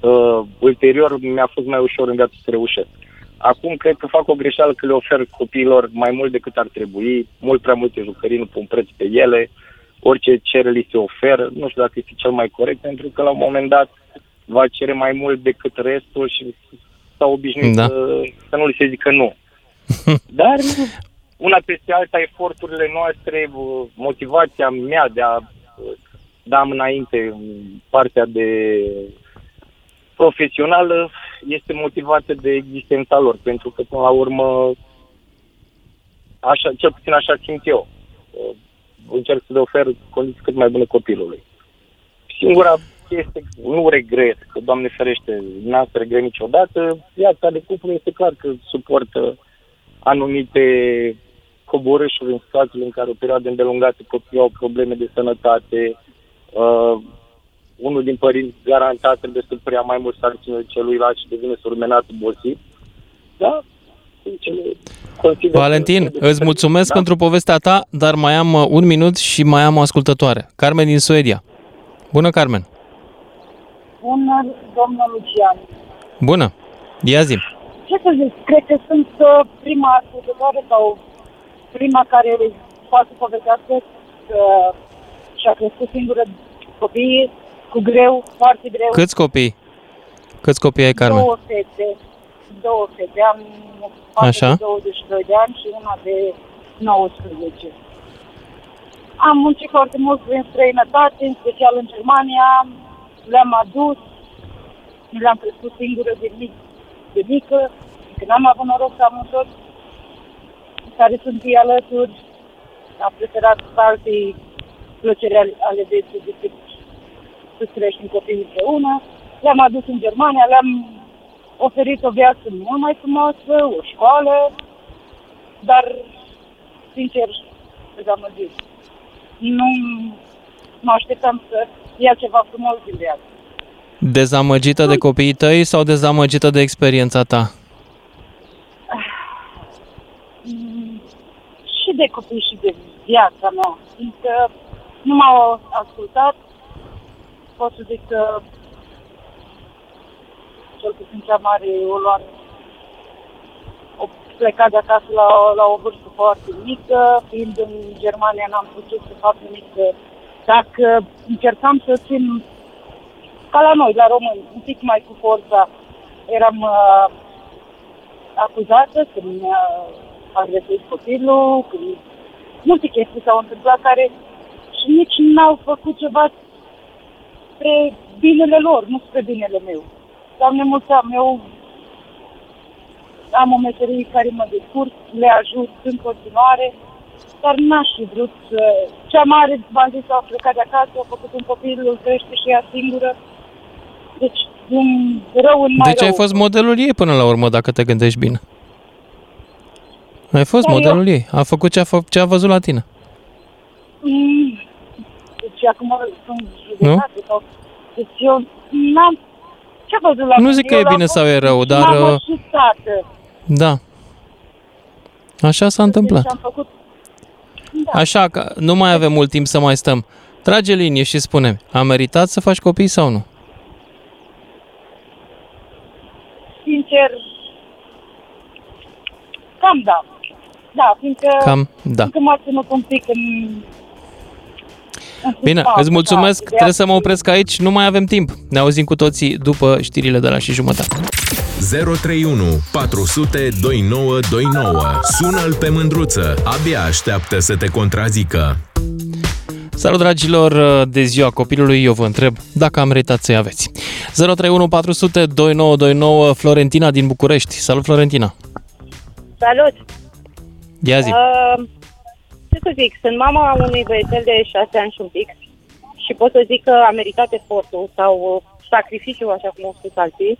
uh, ulterior mi-a fost mai ușor în viață să reușesc. Acum cred că fac o greșeală că le ofer copiilor mai mult decât ar trebui, mult prea multe jucării, nu pun preț pe ele, orice cere li se oferă, nu știu dacă este cel mai corect, pentru că la un moment dat va cere mai mult decât restul și s-au obișnuit Da. să, să nu li se zică nu. Dar una peste alta, eforturile noastre, uh, motivația mea de a uh, da înainte în partea de profesională este motivată de existența lor, pentru că până la urmă așa, cel puțin așa simt eu. Uh, Încerc să le ofer condiții cât mai bune copilului. Singura este, nu regret, că Doamne ferește, n-am să regret niciodată, viața de cuplu este clar că suportă anumite coborâșuri în situațiile în care o perioadă îndelungată copiii au probleme de sănătate, uh, unul din părinți garantat trebuie să preia mai mult sarcinile celuilalt și devine surmenat obosit. Da? Sincer, consider Valentin, că- îți mulțumesc Da. pentru povestea ta, dar mai am uh, un minut și mai am o ascultătoare. Carmen din Suedia. Bună, Carmen. Bună, domnul Lucian. Bună. Ia zi. Ce să zic, cred că sunt uh, prima ascultătoare sau prima care poate să povestească că și-a crescut singură copiii cu greu, foarte greu. Câți copii? Câți copii ai, Carmen? Două fete. Două fete. Am o fată Așa. de 22 de ani și una de 19. Am muncit foarte mult prin străinătate, în special în Germania. Le-am adus, mi le-am crescut singură de, mic, de mică, că n-am avut noroc să am un soț care sunt ei alături. Am preferat alții plăcere ale, ale vieții decât să creștem copiii împreună. Le-am adus în Germania, le-am oferit o viață mult mai frumoasă, o școală, dar, sincer, dezamăgit. Nu mă așteptam să ia ceva frumos din viață. Dezamăgită de copiii tăi sau dezamăgită de experiența ta? Mm, și de copii și de viața mea, fiindcă nu m-au ascultat, pot să zic că cel puțin cea mare o luat o plecat de acasă la, la o vârstă foarte mică, fiind în Germania n-am putut să fac nimic. că Dacă încercam să țin ca la noi, la români, un pic mai cu forța, eram uh, acuzată că mi-a agresat copilul, că multe chestii s-au întâmplat care și nici n-au făcut ceva spre binele lor, nu spre binele meu. Doamne, mulți am, eu am o meserie care mă descurc, le ajut în continuare, dar n-aș fi vrut să... Cea mare, v-am zis, a plecat de acasă, a făcut un copil, îl crește și ea singură. Deci, din rău în mai Deci rău. ai fost modelul ei până la urmă, dacă te gândești bine. Ai fost Dar eu- modelul ei. A făcut ce a, fă, ce a văzut la tine. Mm, Deci acum sunt judecată sau... Deci eu n-am... Ce a văzut la Nu mine? zic că Eu e l-am bine sau e rău, fost dar, mamă uh, și tată. Da. Așa s-a întâmplat. Deci am făcut... Da. Așa că nu mai avem mult timp să mai stăm. Trage linie și spune a meritat să faci copii sau nu? Sincer, cam da. Da, fiindcă... Cam da. Fiindcă m-a ținut un pic în... în Bine, suspans, îți mulțumesc. da, Trebuie să mă opresc aici. Nu mai avem timp. Ne auzim cu toții după știrile de la și jumătate. 031 400 2929. Sună-l pe mândruță. Abia așteaptă să te contrazică. Salut, dragilor! De ziua copilului eu vă întreb dacă am meritat să-i aveți. 031 400 2929 Florentina din București. Salut, Florentina! Salut! Ia zi! Uh, ce să zic, sunt mama unui băiețel de șase ani și un pic și pot să zic că a meritat efortul sau uh, sacrificiul, așa cum au spus alții,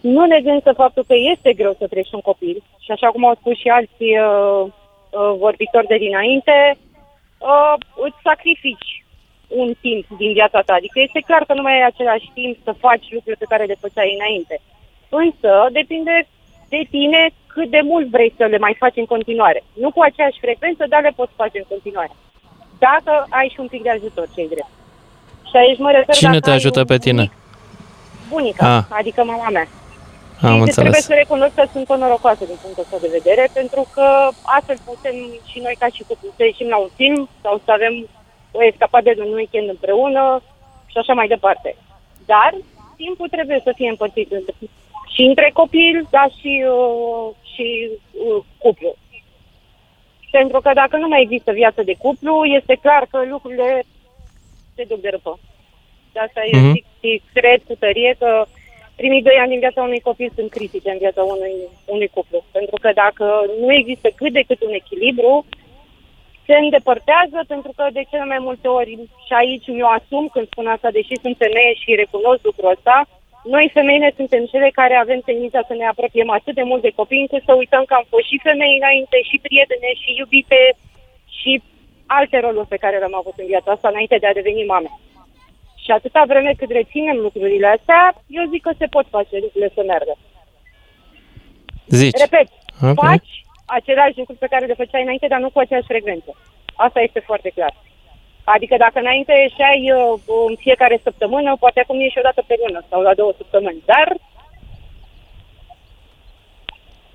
nu negând să faptul că este greu să crești un copil și așa cum au spus și alții uh, uh, vorbitori de dinainte, uh, îți sacrifici un timp din viața ta. Adică este clar că nu mai ai același timp să faci lucruri pe care le făceai înainte. Însă depinde de tine cât de mult vrei să le mai faci în continuare. Nu cu aceeași frecvență, dar le poți face în continuare. Dacă ai și un pic de ajutor, ce drept. Și aici mă refer Cine dacă te ai ajută un pe tine? Bunica, Ah. adică mama mea. Am și trebuie înțeles. să recunosc că sunt o norocoasă din punctul ăsta de vedere, pentru că astfel putem și noi ca și cuplu să ieșim la un film sau să avem o escapadă de un weekend împreună și așa mai departe. Dar timpul trebuie să fie împărțit între, și între copil, dar și, uh, și uh, cuplu. Pentru că dacă nu mai există viață de cuplu, este clar că lucrurile se duc de răpă. De asta eu Mhm. zic și cred cu tărie că primii doi ani din viața unui copil sunt critice în viața unui, unui cuplu. Pentru că dacă nu există cât de cât un echilibru, se îndepărtează pentru că de cele mai multe ori și aici mi-o asum când spun asta, deși sunt femeie și recunosc lucrul ăsta, noi femeile suntem cele care avem tendința să ne apropiem atât de mult de copii încât să uităm că am fost și femei înainte, și prietene, și iubite, și alte roluri pe care le-am avut în viața asta înainte de a deveni mame. Și atâta vreme cât reținem lucrurile astea, eu zic că se pot face lucrurile să meargă. Zici. Repet, Ok. faci aceleași lucruri pe care le făceai înainte, dar nu cu aceeași frecvență. Asta este foarte clar. Adică dacă înainte ieșeai uh, în fiecare săptămână, poate acum ieși o dată pe lună sau la două săptămâni. Dar,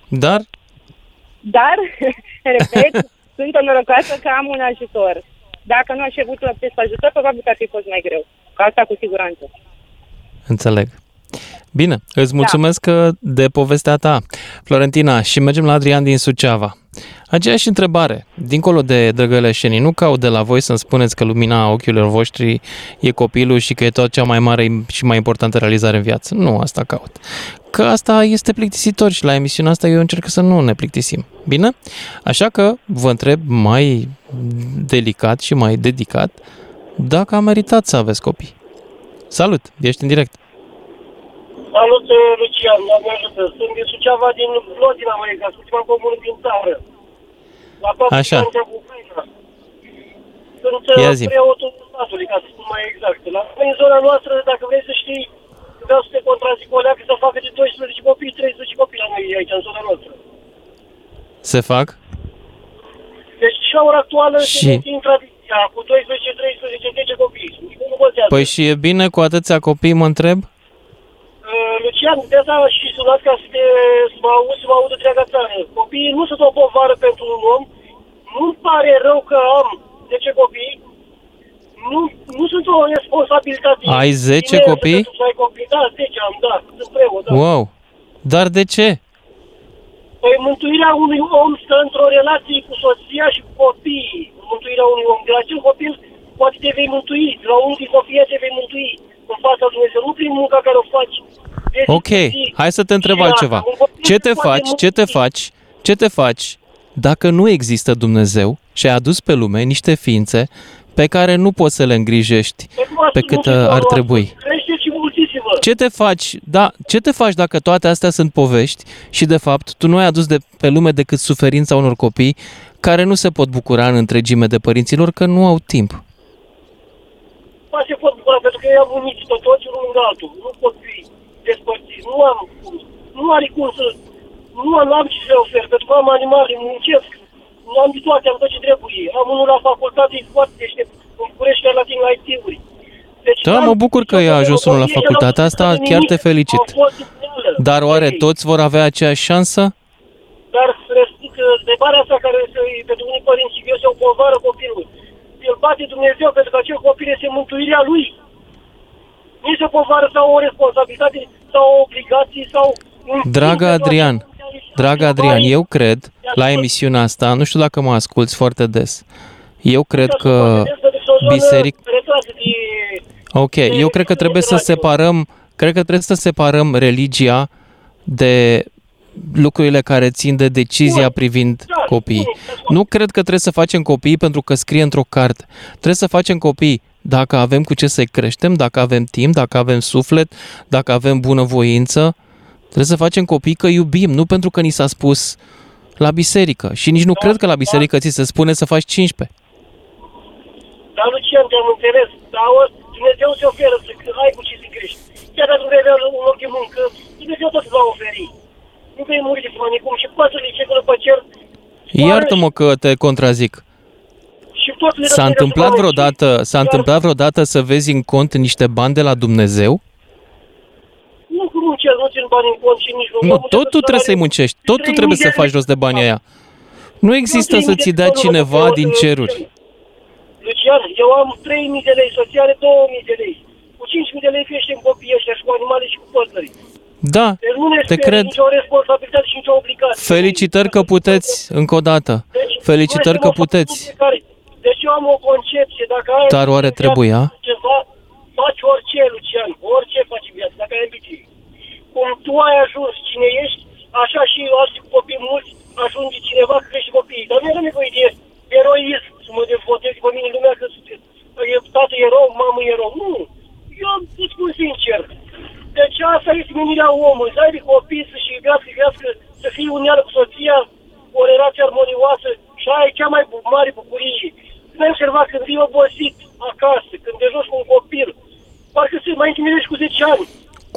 Dar, dar, repet, sunt norocoasă că am un ajutor. Dacă nu aș fi avut acest ajutor, probabil că ar fi fost mai greu. Ca asta cu siguranță. înțeleg. Bine, îți mulțumesc da. de povestea ta, Florentina, și mergem la Adrian din Suceava. Aceeași întrebare, dincolo de drăgăleșenii, nu caut de la voi să-mi spuneți că lumina ochiilor voștri e copilul și că e tot cea mai mare și mai importantă realizare în viață. Nu asta caut. Că asta este plictisitor și la emisiunea asta eu încerc să nu ne plictisim. Bine? Așa că vă întreb mai delicat și mai dedicat dacă a meritat să aveți copii. Salut, ești în direct. Salut, uh, Lucian, Doamne ajută. Sunt din Suceava, din Vlodina, mă exact, ultima comună din țară. La toată Așa. granița cu Ucraina. Sunt uh, Ia zi. preotul statului, ca să spun mai exact. La noi, în zona noastră, dacă vrei să știi, vreau să te contrazic o leacă să facă de 12 copii, 13 copii la noi aici, în zona noastră. Se fac? Deci și la ora actuală Și- se mențin tradiția cu 12, 13, 10 copii. Nimeni nu bătează. Păi și e bine cu atâția copii, mă întreb? Uh, Lucian, de asta și sunat ca să, te, să mă auzi, să mă audă întreaga țară. Copiii nu sunt o povară pentru un om. Nu-mi pare rău că am 10 copii. Nu, nu sunt o responsabilitate. Ai 10 inertă copii? pentru Să ai copii? Da, 10 am, da. Sunt preot, da. Wow! Dar de ce? Păi mântuirea unui om stă într-o relație cu soția și cu copiii. Mântuirea unui om. De la acel copil poate te vei mântui. De la unul din copii te vei mântui în fața lui Dumnezeu. Nu prin munca care o faci. De zi Ok, cu zi. hai să te întreb Și altceva. asta, un copil Ce se te poate faci, ce te faci, ce te faci dacă nu există Dumnezeu și ai adus pe lume niște ființe pe care nu poți să le îngrijești pe cât uh, ar trebui? Crește și mulțiți-vă. Ce te faci, da, ce te faci dacă toate astea sunt povești și de fapt tu nu ai adus de pe lume decât suferința unor copii care nu se pot bucura în întregime de părinților că nu au timp? Poate se pot bucura, pentru că ei am unit pe toți unul în altul. Nu pot fi despărțiți. Nu am cum. Nu are cum să... Nu am, am ce să ofer, pentru că am animale, muncesc. Nu am de toate, am tot ce trebuie. Am unul la facultate, e foarte deștept. În București, chiar la tine la IT-uri. Deci, Da, am- mă bucur că i-a ajuns unul la facultate, asta chiar te felicit. Dar oare toți vor avea aceeași șansă? Dar răstic, întrebarea asta care este pentru unii părinți și este o povară copilului. Îl bate Dumnezeu pentru că acel copil este mântuirea lui. Nu este o povară sau o responsabilitate sau o obligație sau... un Dragă timp de Adrian, toate. dragă Adrian, eu cred, la emisiunea asta, nu știu dacă mă asculți foarte des, eu cred că biseric... Ok, eu cred că trebuie să separăm, cred că trebuie să separăm religia de lucrurile care țin de decizia privind copiii. Nu cred că trebuie să facem copii pentru că scrie într-o carte. Trebuie să facem copii dacă avem cu ce să-i creștem, dacă avem timp, dacă avem suflet, dacă avem bunăvoință. Trebuie să facem copii că iubim, nu pentru că ni s-a spus la biserică. Și nici nu cred că la biserică ți se spune să faci 15. Dar Lucian, te-am înțeles. Dar o, Dumnezeu se oferă să ai cu ce să crești. Chiar dacă nu vei avea un loc de muncă, Dumnezeu tot îți va oferi. Nu vei muri de foame, cum și păsările ce pe cer Iartă-mă că te contrazic. Și tot le dă S-a de întâmplat războaie vreodată, s-a Iar- întâmplat vreodată să vezi în cont niște bani de la Dumnezeu? Nu cu muncesc, nu țin bani în cont și nici nu. Nu, tot tu trebuie să-i muncești, tot tu trebuie să faci rost de banii aia. Nu există să ți dea cineva din ceruri. Lucian, eu am 3.000 de lei, soția are 2.000 de lei. Cu 5.000 de lei creștem copiii ăștia și cu animale și cu păsări. Da, Deci nu ne te sperie cred. nicio responsabilitate și nicio obligație. Felicitări că puteți, încă o dată. Felicitări că puteți. Care- deci eu am o concepție, dacă ai... Dar oare trebuia? Ceva, faci orice, Lucian, orice faci în viață, dacă ai ambiții. Cum tu ai ajuns cine ești, așa și alți copii mulți ajunge cineva că crește copiii. Dar nu era nevoie de eroism să mă devotez pe mine lumea că e tată e erou, mamă e erou. Nu, eu îți spun sincer. Deci asta este menirea omului, să aibă copii, să-și iubească, iubească, să fie uneală cu soția, o relație armonioasă și aia e cea mai mare bucurie. Când ai observat când vii obosit acasă, când te joci cu un copil, parcă se mai intimidești cu 10 ani.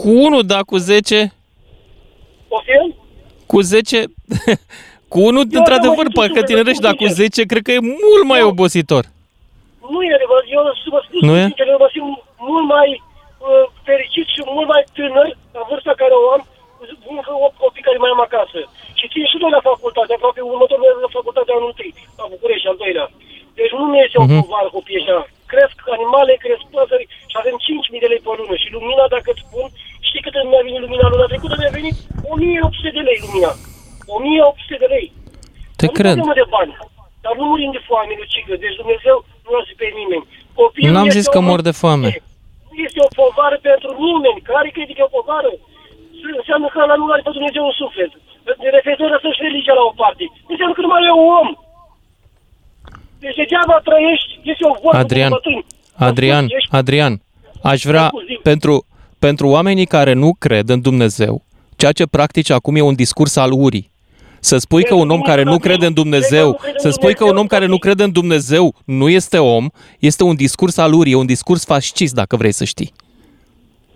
Cu unul, da, cu 10, O fel? cu 10, cu unul, Eu într-adevăr, am mai parcă spus tinerești, cu dar cu 10. 10 cred că e mult mai obositor. Nu e adevărat, eu să vă spun Nu e? sincer, eu mă simt mult mai uh, fericit și mult mai tânăr la vârsta care o am, încă 8 copii care mai am acasă. Și țin și noi la facultate, aproape următorul an la facultate anul întâi, la București, al doilea. Deci nu mi este o Mhm. povară copiii ăștia. Cresc animale, cresc păsări și avem 5.000 de lei pe lună. Și lumina, dacă îți spun, știi cât mi-a venit lumina luna trecută? Mi-a venit 1.800 de lei lumina. 1.800 de lei. Te Nu cred. problemă de bani. Dar nu murim de foame, Lucică. Deci Dumnezeu nu lasă pe nimeni. Copilul N-am este zis că o- mor de foame. Nu este o povară pentru nimeni. Care crede că e o povară? Înseamnă că ăla nu are pe Dumnezeu un suflet. De referitor la să-și religia la o parte. Înseamnă că nu mai e un om. Deci degeaba trăiești, este o vorbă Adrian, de bătrâni. Adrian, Ești- Adrian, aș vrea pentru, pentru oamenii care nu cred în Dumnezeu, ceea ce practici acum e un discurs al urii. Să spui că un om care nu crede în Dumnezeu, să spui că un om care nu crede în Dumnezeu nu este om, este un discurs al urii, e un discurs fascist, dacă vrei să știi.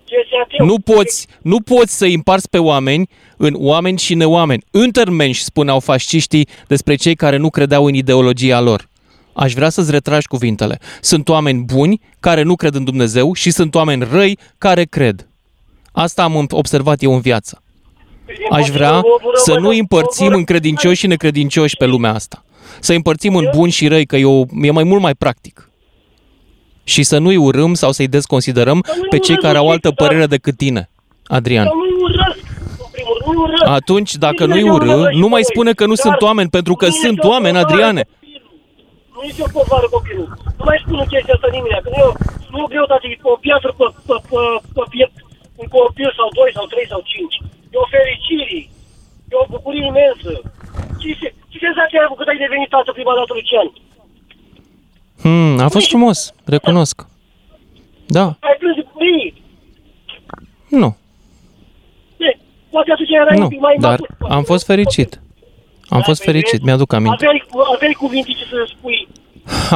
Este ateu. Nu poți, nu poți să îi împarți pe oameni în oameni și neoameni. Untermensch, spuneau fasciștii despre cei care nu credeau în ideologia lor. Aș vrea să-ți retragi cuvintele. Sunt oameni buni care nu cred în Dumnezeu și sunt oameni răi care cred. Asta am observat eu în viață. Aș vrea să nu împărțim în credincioși și necredincioși pe lumea asta. Să împărțim în buni și răi, că e, o, e mai mult mai practic. Și să nu-i urâm sau să-i desconsiderăm pe cei care au altă părere decât tine, Adrian. Dar nu-i urăsc, în primul rând, nu-i urăsc. Atunci, dacă nu-i urâ, nu mai spune că nu sunt oameni, pentru că sunt oameni, Adriane. Nu este o povară copilul. Nu mai spune chestia asta nimeni. Că nu, e- nu e o greutate, e o piatră pe, pe, pe, pe piept, un copil sau doi sau trei sau cinci. E o fericire. E o bucurie imensă. Ce, se- ce senzație ai avut când ai devenit tată prima dată, Lucian? Hmm, a fost frumos, recunosc. Da, Ai plâns de bucurie. nu, E, Poate atunci erai un nu, pic mai dar matur. am fost fericit. Am fost fericit, mi-aduc aminte. Aveai, aveai cuvinte ce să spui.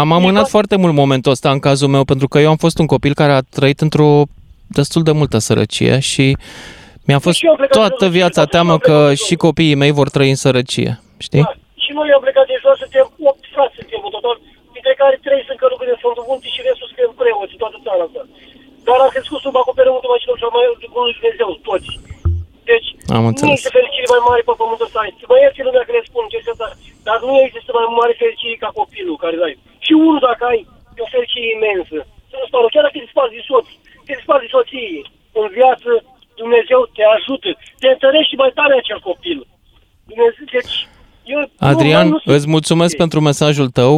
Am amânat foarte mult momentul ăsta în cazul meu, pentru că eu am fost un copil care a trăit într-o destul de multă sărăcie și mi-a fost eu am plecat toată de- viața teamă că și copiii mei vor trăi în sărăcie, știi? Și noi am plecat de jos, suntem 8 frați, suntem în total, dintre care 3 sunt călugări în Fondul Munții și restul suntem preoți în toată țara asta. Dar am crescut sub acoperământul mașinilor și mai de bunul Dumnezeu, toți. Deci, Am nu înțeles. există fericire mai mare pe pământul ăsta. Mă ierte lumea că le spun chestia asta, dar nu există mai mare fericire ca copilul care l-ai. Și unul dacă ai, e o fericire imensă. Să nu spară, chiar dacă te desparți de soț, te desparți de soție. În viață, Dumnezeu te ajută, te întărești mai tare acel copil. Dumnezeu, deci, eu, Adrian, nu, nu, îți mulțumesc pentru mesajul tău.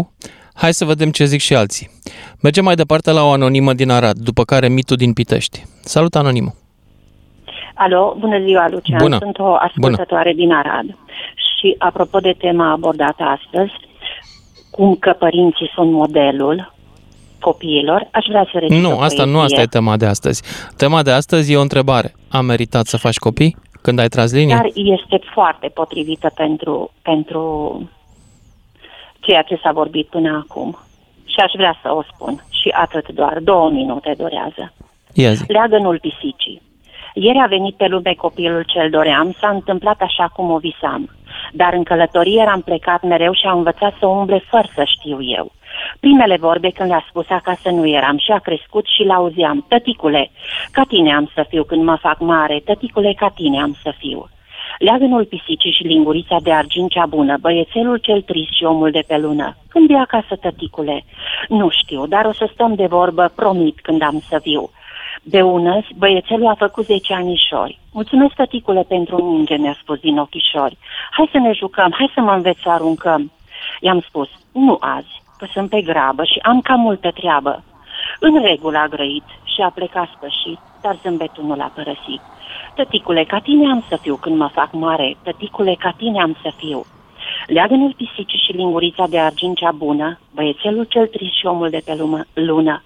Hai să vedem ce zic și alții. Mergem mai departe la o anonimă din Arad, după care mitul din Pitești. Salut, anonimă! Alo, bună ziua, Lucian. Bună. Sunt o ascultătoare din Arad. Și apropo de tema abordată astăzi, cum că părinții sunt modelul copiilor, aș vrea să recit Nu, o asta nu poezie. asta e tema de astăzi. Tema de astăzi e o întrebare. A meritat să faci copii când ai tras linie? Dar este foarte potrivită pentru, pentru ceea ce s-a vorbit până acum. Și aș vrea să o spun. Și atât doar. Două minute durează. Ia zi. Leagănul pisicii. Ieri a venit pe lume copilul cel doream, s-a întâmplat așa cum o visam. Dar în călătorie eram plecat mereu și a învățat să umble fără să știu eu. Primele vorbe când le-a spus acasă nu eram și a crescut și l-auzeam. Tăticule, ca tine am să fiu când mă fac mare, tăticule, ca tine am să fiu. Leagănul pisicii și lingurița de argint cea bună, băiețelul cel trist și omul de pe lună. Când e acasă, tăticule? Nu știu, dar o să stăm de vorbă, promit, când am să viu. De ună, băiețelul a făcut 10 anișori. Mulțumesc, tăticule, pentru minge, mi-a spus din ochișori. Hai să ne jucăm, hai să mă înveți să aruncăm. I-am spus, nu azi, că sunt pe grabă și am cam multă treabă. În regulă a grăit și a plecat spășit, dar zâmbetul nu l-a părăsit. Tăticule, ca tine am să fiu când mă fac mare, tăticule, ca tine am să fiu. Leagă-ne pisicii și lingurița de argint cea bună, băiețelul cel trist și omul de pe lumă, lună.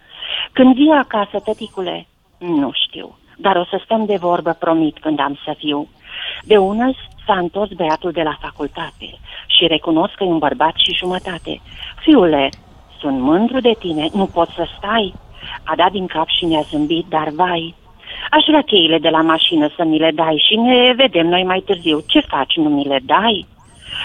Când vii acasă, tăticule, nu știu. dar o să stăm de vorbă, promit, când am să fiu. De ună s-a întors băiatul de la facultate și recunosc că e un bărbat și jumătate. Fiule, sunt mândru de tine, nu poți să stai? A dat din cap și ne-a zâmbit, dar vai, aș vrea cheile de la mașină să mi le dai și ne vedem noi mai târziu. Ce faci, nu mi le dai?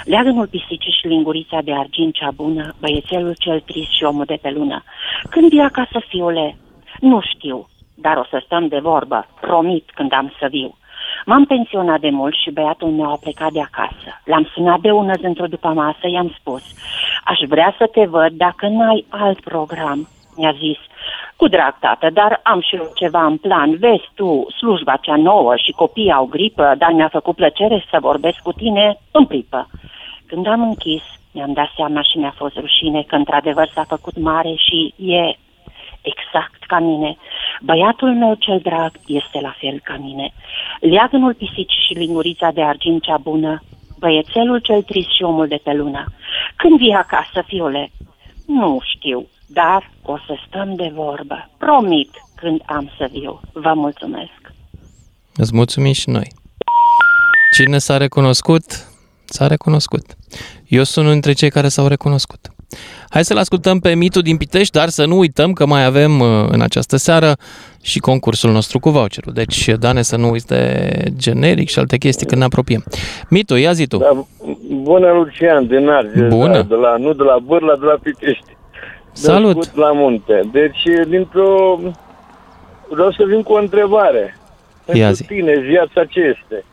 Leagănul pisicii și lingurița de argint cea bună, băiețelul cel trist și omul de pe lună. Când vii acasă, fiule? Nu știu, dar o să stăm de vorbă, promit când am să viu. M-am pensionat de mult și băiatul meu a plecat de acasă. L-am sunat de ună într-o după masă, i-am spus, aș vrea să te văd dacă n-ai alt program. Mi-a zis, cu drag, tată, dar am și eu ceva în plan. Vezi tu, slujba cea nouă și copiii au gripă, dar mi-a făcut plăcere să vorbesc cu tine în pripă. Când am închis, mi-am dat seama și mi-a fost rușine că într-adevăr s-a făcut mare și e exact ca mine. Băiatul meu cel drag este la fel ca mine. Leagănul pisicii și lingurița de argint cea bună, băiețelul cel trist și omul de pe lună. Când vii acasă, fiule? Nu știu, dar o să stăm de vorbă. Promit când am să viu. Vă mulțumesc. Îți mulțumim și noi. Cine s-a recunoscut, s-a recunoscut. Eu sunt unul dintre cei care s-au recunoscut. Hai să-l ascultăm pe Mitu din Pitești, dar să nu uităm că mai avem uh, în această seară și concursul nostru cu voucherul. Deci, Dane, să nu uiți de generic și alte chestii când ne apropiem. Mitu, ia zi tu. Da, bună, Lucian, din Argeș. Bună. Da, de la, nu de la Bârla, de la Pitești. Salut. Născut la munte. Deci, dintr-o... Vreau să vin cu o întrebare. Ia Pentru zi. tine, viața ce este?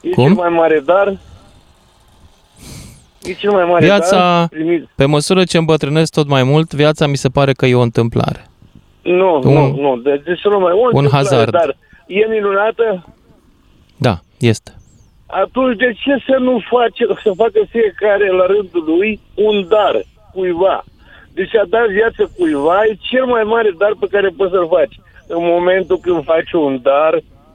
E Cum? cel mai mare dar? E cel mai mare Viața, dar primit? pe măsură ce îmbătrânesc tot mai mult, viața mi se pare că e o întâmplare. Nu, Un- nu, nu. De, de să nu mai... O un întâmplare, hazard. Dar e minunată? Da, este. Atunci de ce să nu face, să facă fiecare la rândul lui un dar cuiva? Deci a da viață cuiva e cel mai mare dar pe care poți să-l faci. În momentul când faci un dar,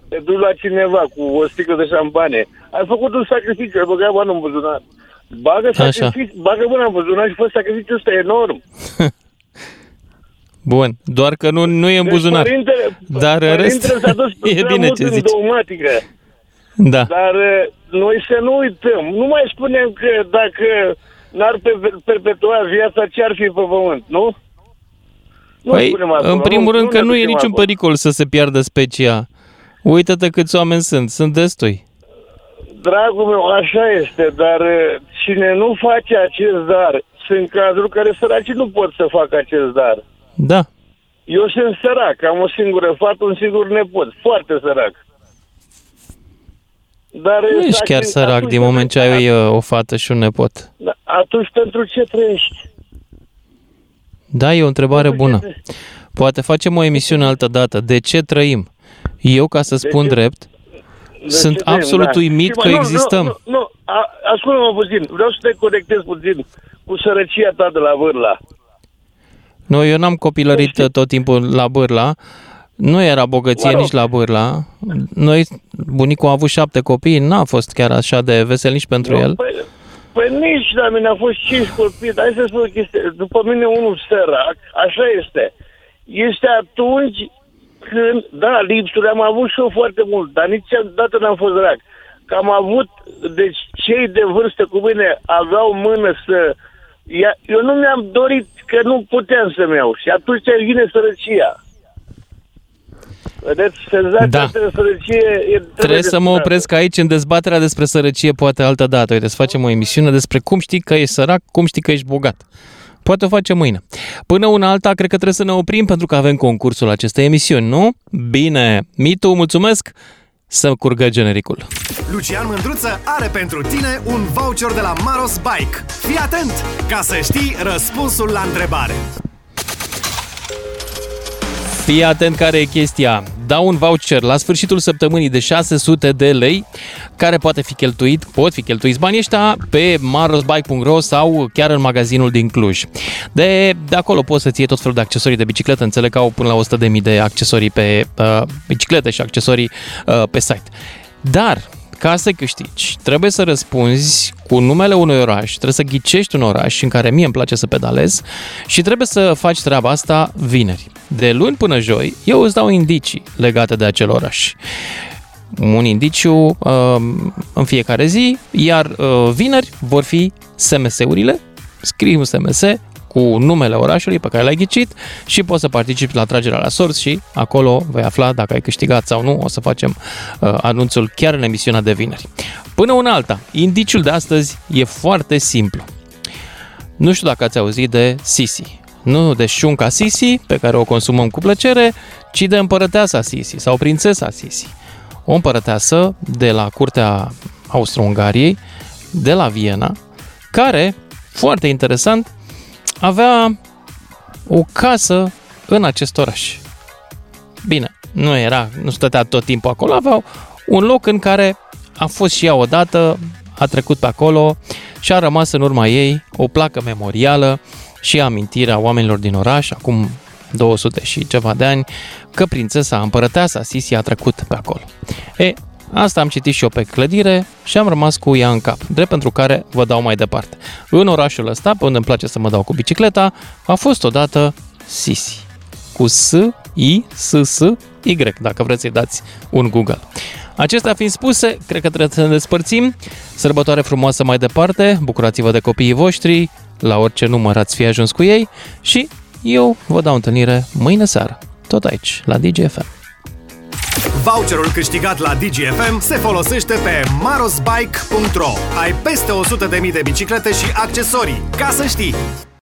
te duci la cineva cu o sticlă de șampanie. Ai făcut un sacrificiu, ai băgat bani în buzunar. Bagă, Așa. sacrificiu, bagă mâna în buzunar și fă sacrificiul ăsta enorm. Bun, doar că nu, nu e în Deci buzunar. părintele- Dar în rest, părintele s-a dus e prea bine mult ce în zici. dogmatică. Da. Dar uh, noi să nu uităm. Nu mai spunem că dacă n-ar pe- perpetua viața, ce ar fi pe pământ, nu? Nu Păi, spunem acolo, în primul nu- rând nu că ne nu e ducem niciun acolo. pericol să se piardă specia. Uită-te câți oameni sunt, sunt destui. Dragul meu, așa este, dar uh, cine nu face acest dar, sunt cazuri care săracii nu pot să facă acest dar. Da. Eu sunt sărac, am o singură fată, un singur nepot, foarte sărac. Dar Nu ești sacri- chiar sărac atunci- din moment ce ai uh, o fată și un nepot. Da, Atunci pentru ce trăiești? Da, e o întrebare bună. Poate facem o emisiune altă dată. De ce trăim? Eu, ca să spun ce- drept, De sunt ce trăim, absolut da. uimit Și, mă, că nu, existăm. Nu, nu, nu. A, ascultă-mă puțin, vreau să te conectez puțin cu sărăcia ta de la vârla. Nu, eu n-am copilărit uh, tot timpul la Bârla. Nu era bogăție Mă rog. nici la Bârla. Noi, bunicul a avut șapte copii, n-a fost chiar așa de vesel nici pentru el. Păi, păi nici la mine a fost cinci copii, dar hai să spun o chestie. După mine unul sărac, așa este. Este atunci când, da, lipsuri am avut și eu foarte mult, dar niciodată n-am fost sărac. Că am avut, deci cei de vârstă cu mine aveau mână să... Ia, eu nu mi-am dorit că nu puteam să-mi iau și atunci vine sărăcia. Vedeți, senzația Da. de sărăcie e... Trebuie să mă descurată. opresc aici în dezbaterea despre sărăcie, poate altă dată. Uite, să facem o emisiune despre cum știi că ești sărac, cum știi că ești bogat. Poate o facem mâine. Până una alta, cred că trebuie să ne oprim pentru că avem concursul acestei emisiuni, nu? Bine, Mitu, mulțumesc! Să curgă genericul. Lucian Mândruță are pentru tine un voucher de la Maros Bike. Fii atent ca să știi răspunsul la întrebare. Fii atent care e chestia. Dau un voucher la sfârșitul săptămânii de 600 de lei care poate fi cheltuit, pot fi cheltuiți banii ăștia pe marosbike.ro sau chiar în magazinul din Cluj. De, de acolo poți să-ți iei tot felul de accesorii de bicicletă, înțeleg că au până la 100.000 de accesorii pe uh, biciclete și accesorii uh, pe site. Dar ca să câștigi, trebuie să răspunzi cu numele unui oraș, trebuie să ghicești un oraș în care mie îmi place să pedalez și trebuie să faci treaba asta vineri. De luni până joi, eu îți dau indicii legate de acel oraș. Un indiciu uh, în fiecare zi, iar uh, vineri vor fi SMS-urile. Scrii un SMS cu numele orașului pe care l-ai ghicit și poți să participi la tragerea la sorți și acolo vei afla dacă ai câștigat sau nu. O să facem uh, anunțul chiar în emisiunea de vineri. Până una alta, indiciul de astăzi e foarte simplu. Nu știu dacă ați auzit de Sisi. Nu de șunca Sisi, pe care o consumăm cu plăcere, ci de împărăteasa Sisi sau prințesa Sisi. O împărăteasă de la curtea Austro-Ungariei, de la Viena, care, foarte interesant, avea o casă în acest oraș. Bine, nu era, nu stătea tot timpul acolo, avea un loc în care a fost și ea odată, a trecut pe acolo și a rămas în urma ei o placă memorială și amintirea oamenilor din oraș, acum 200 și ceva de ani, că prințesa împărăteasa Sisi a trecut pe acolo. E, Asta am citit și eu pe clădire și am rămas cu ea în cap, drept pentru care vă dau mai departe. În orașul ăsta, pe unde îmi place să mă dau cu bicicleta, a fost odată Sisi. Cu S, I, S, S, Y, dacă vreți să-i dați un Google. Acestea fiind spuse, cred că trebuie să ne despărțim. Sărbătoare frumoasă mai departe, bucurați-vă de copiii voștri, la orice număr ați fi ajuns cu ei și eu vă dau întâlnire mâine seară, tot aici, la DGFM. Voucherul câștigat la DGFM se folosește pe marosbike.ro Ai peste 100.000 de biciclete și accesorii, ca să știi!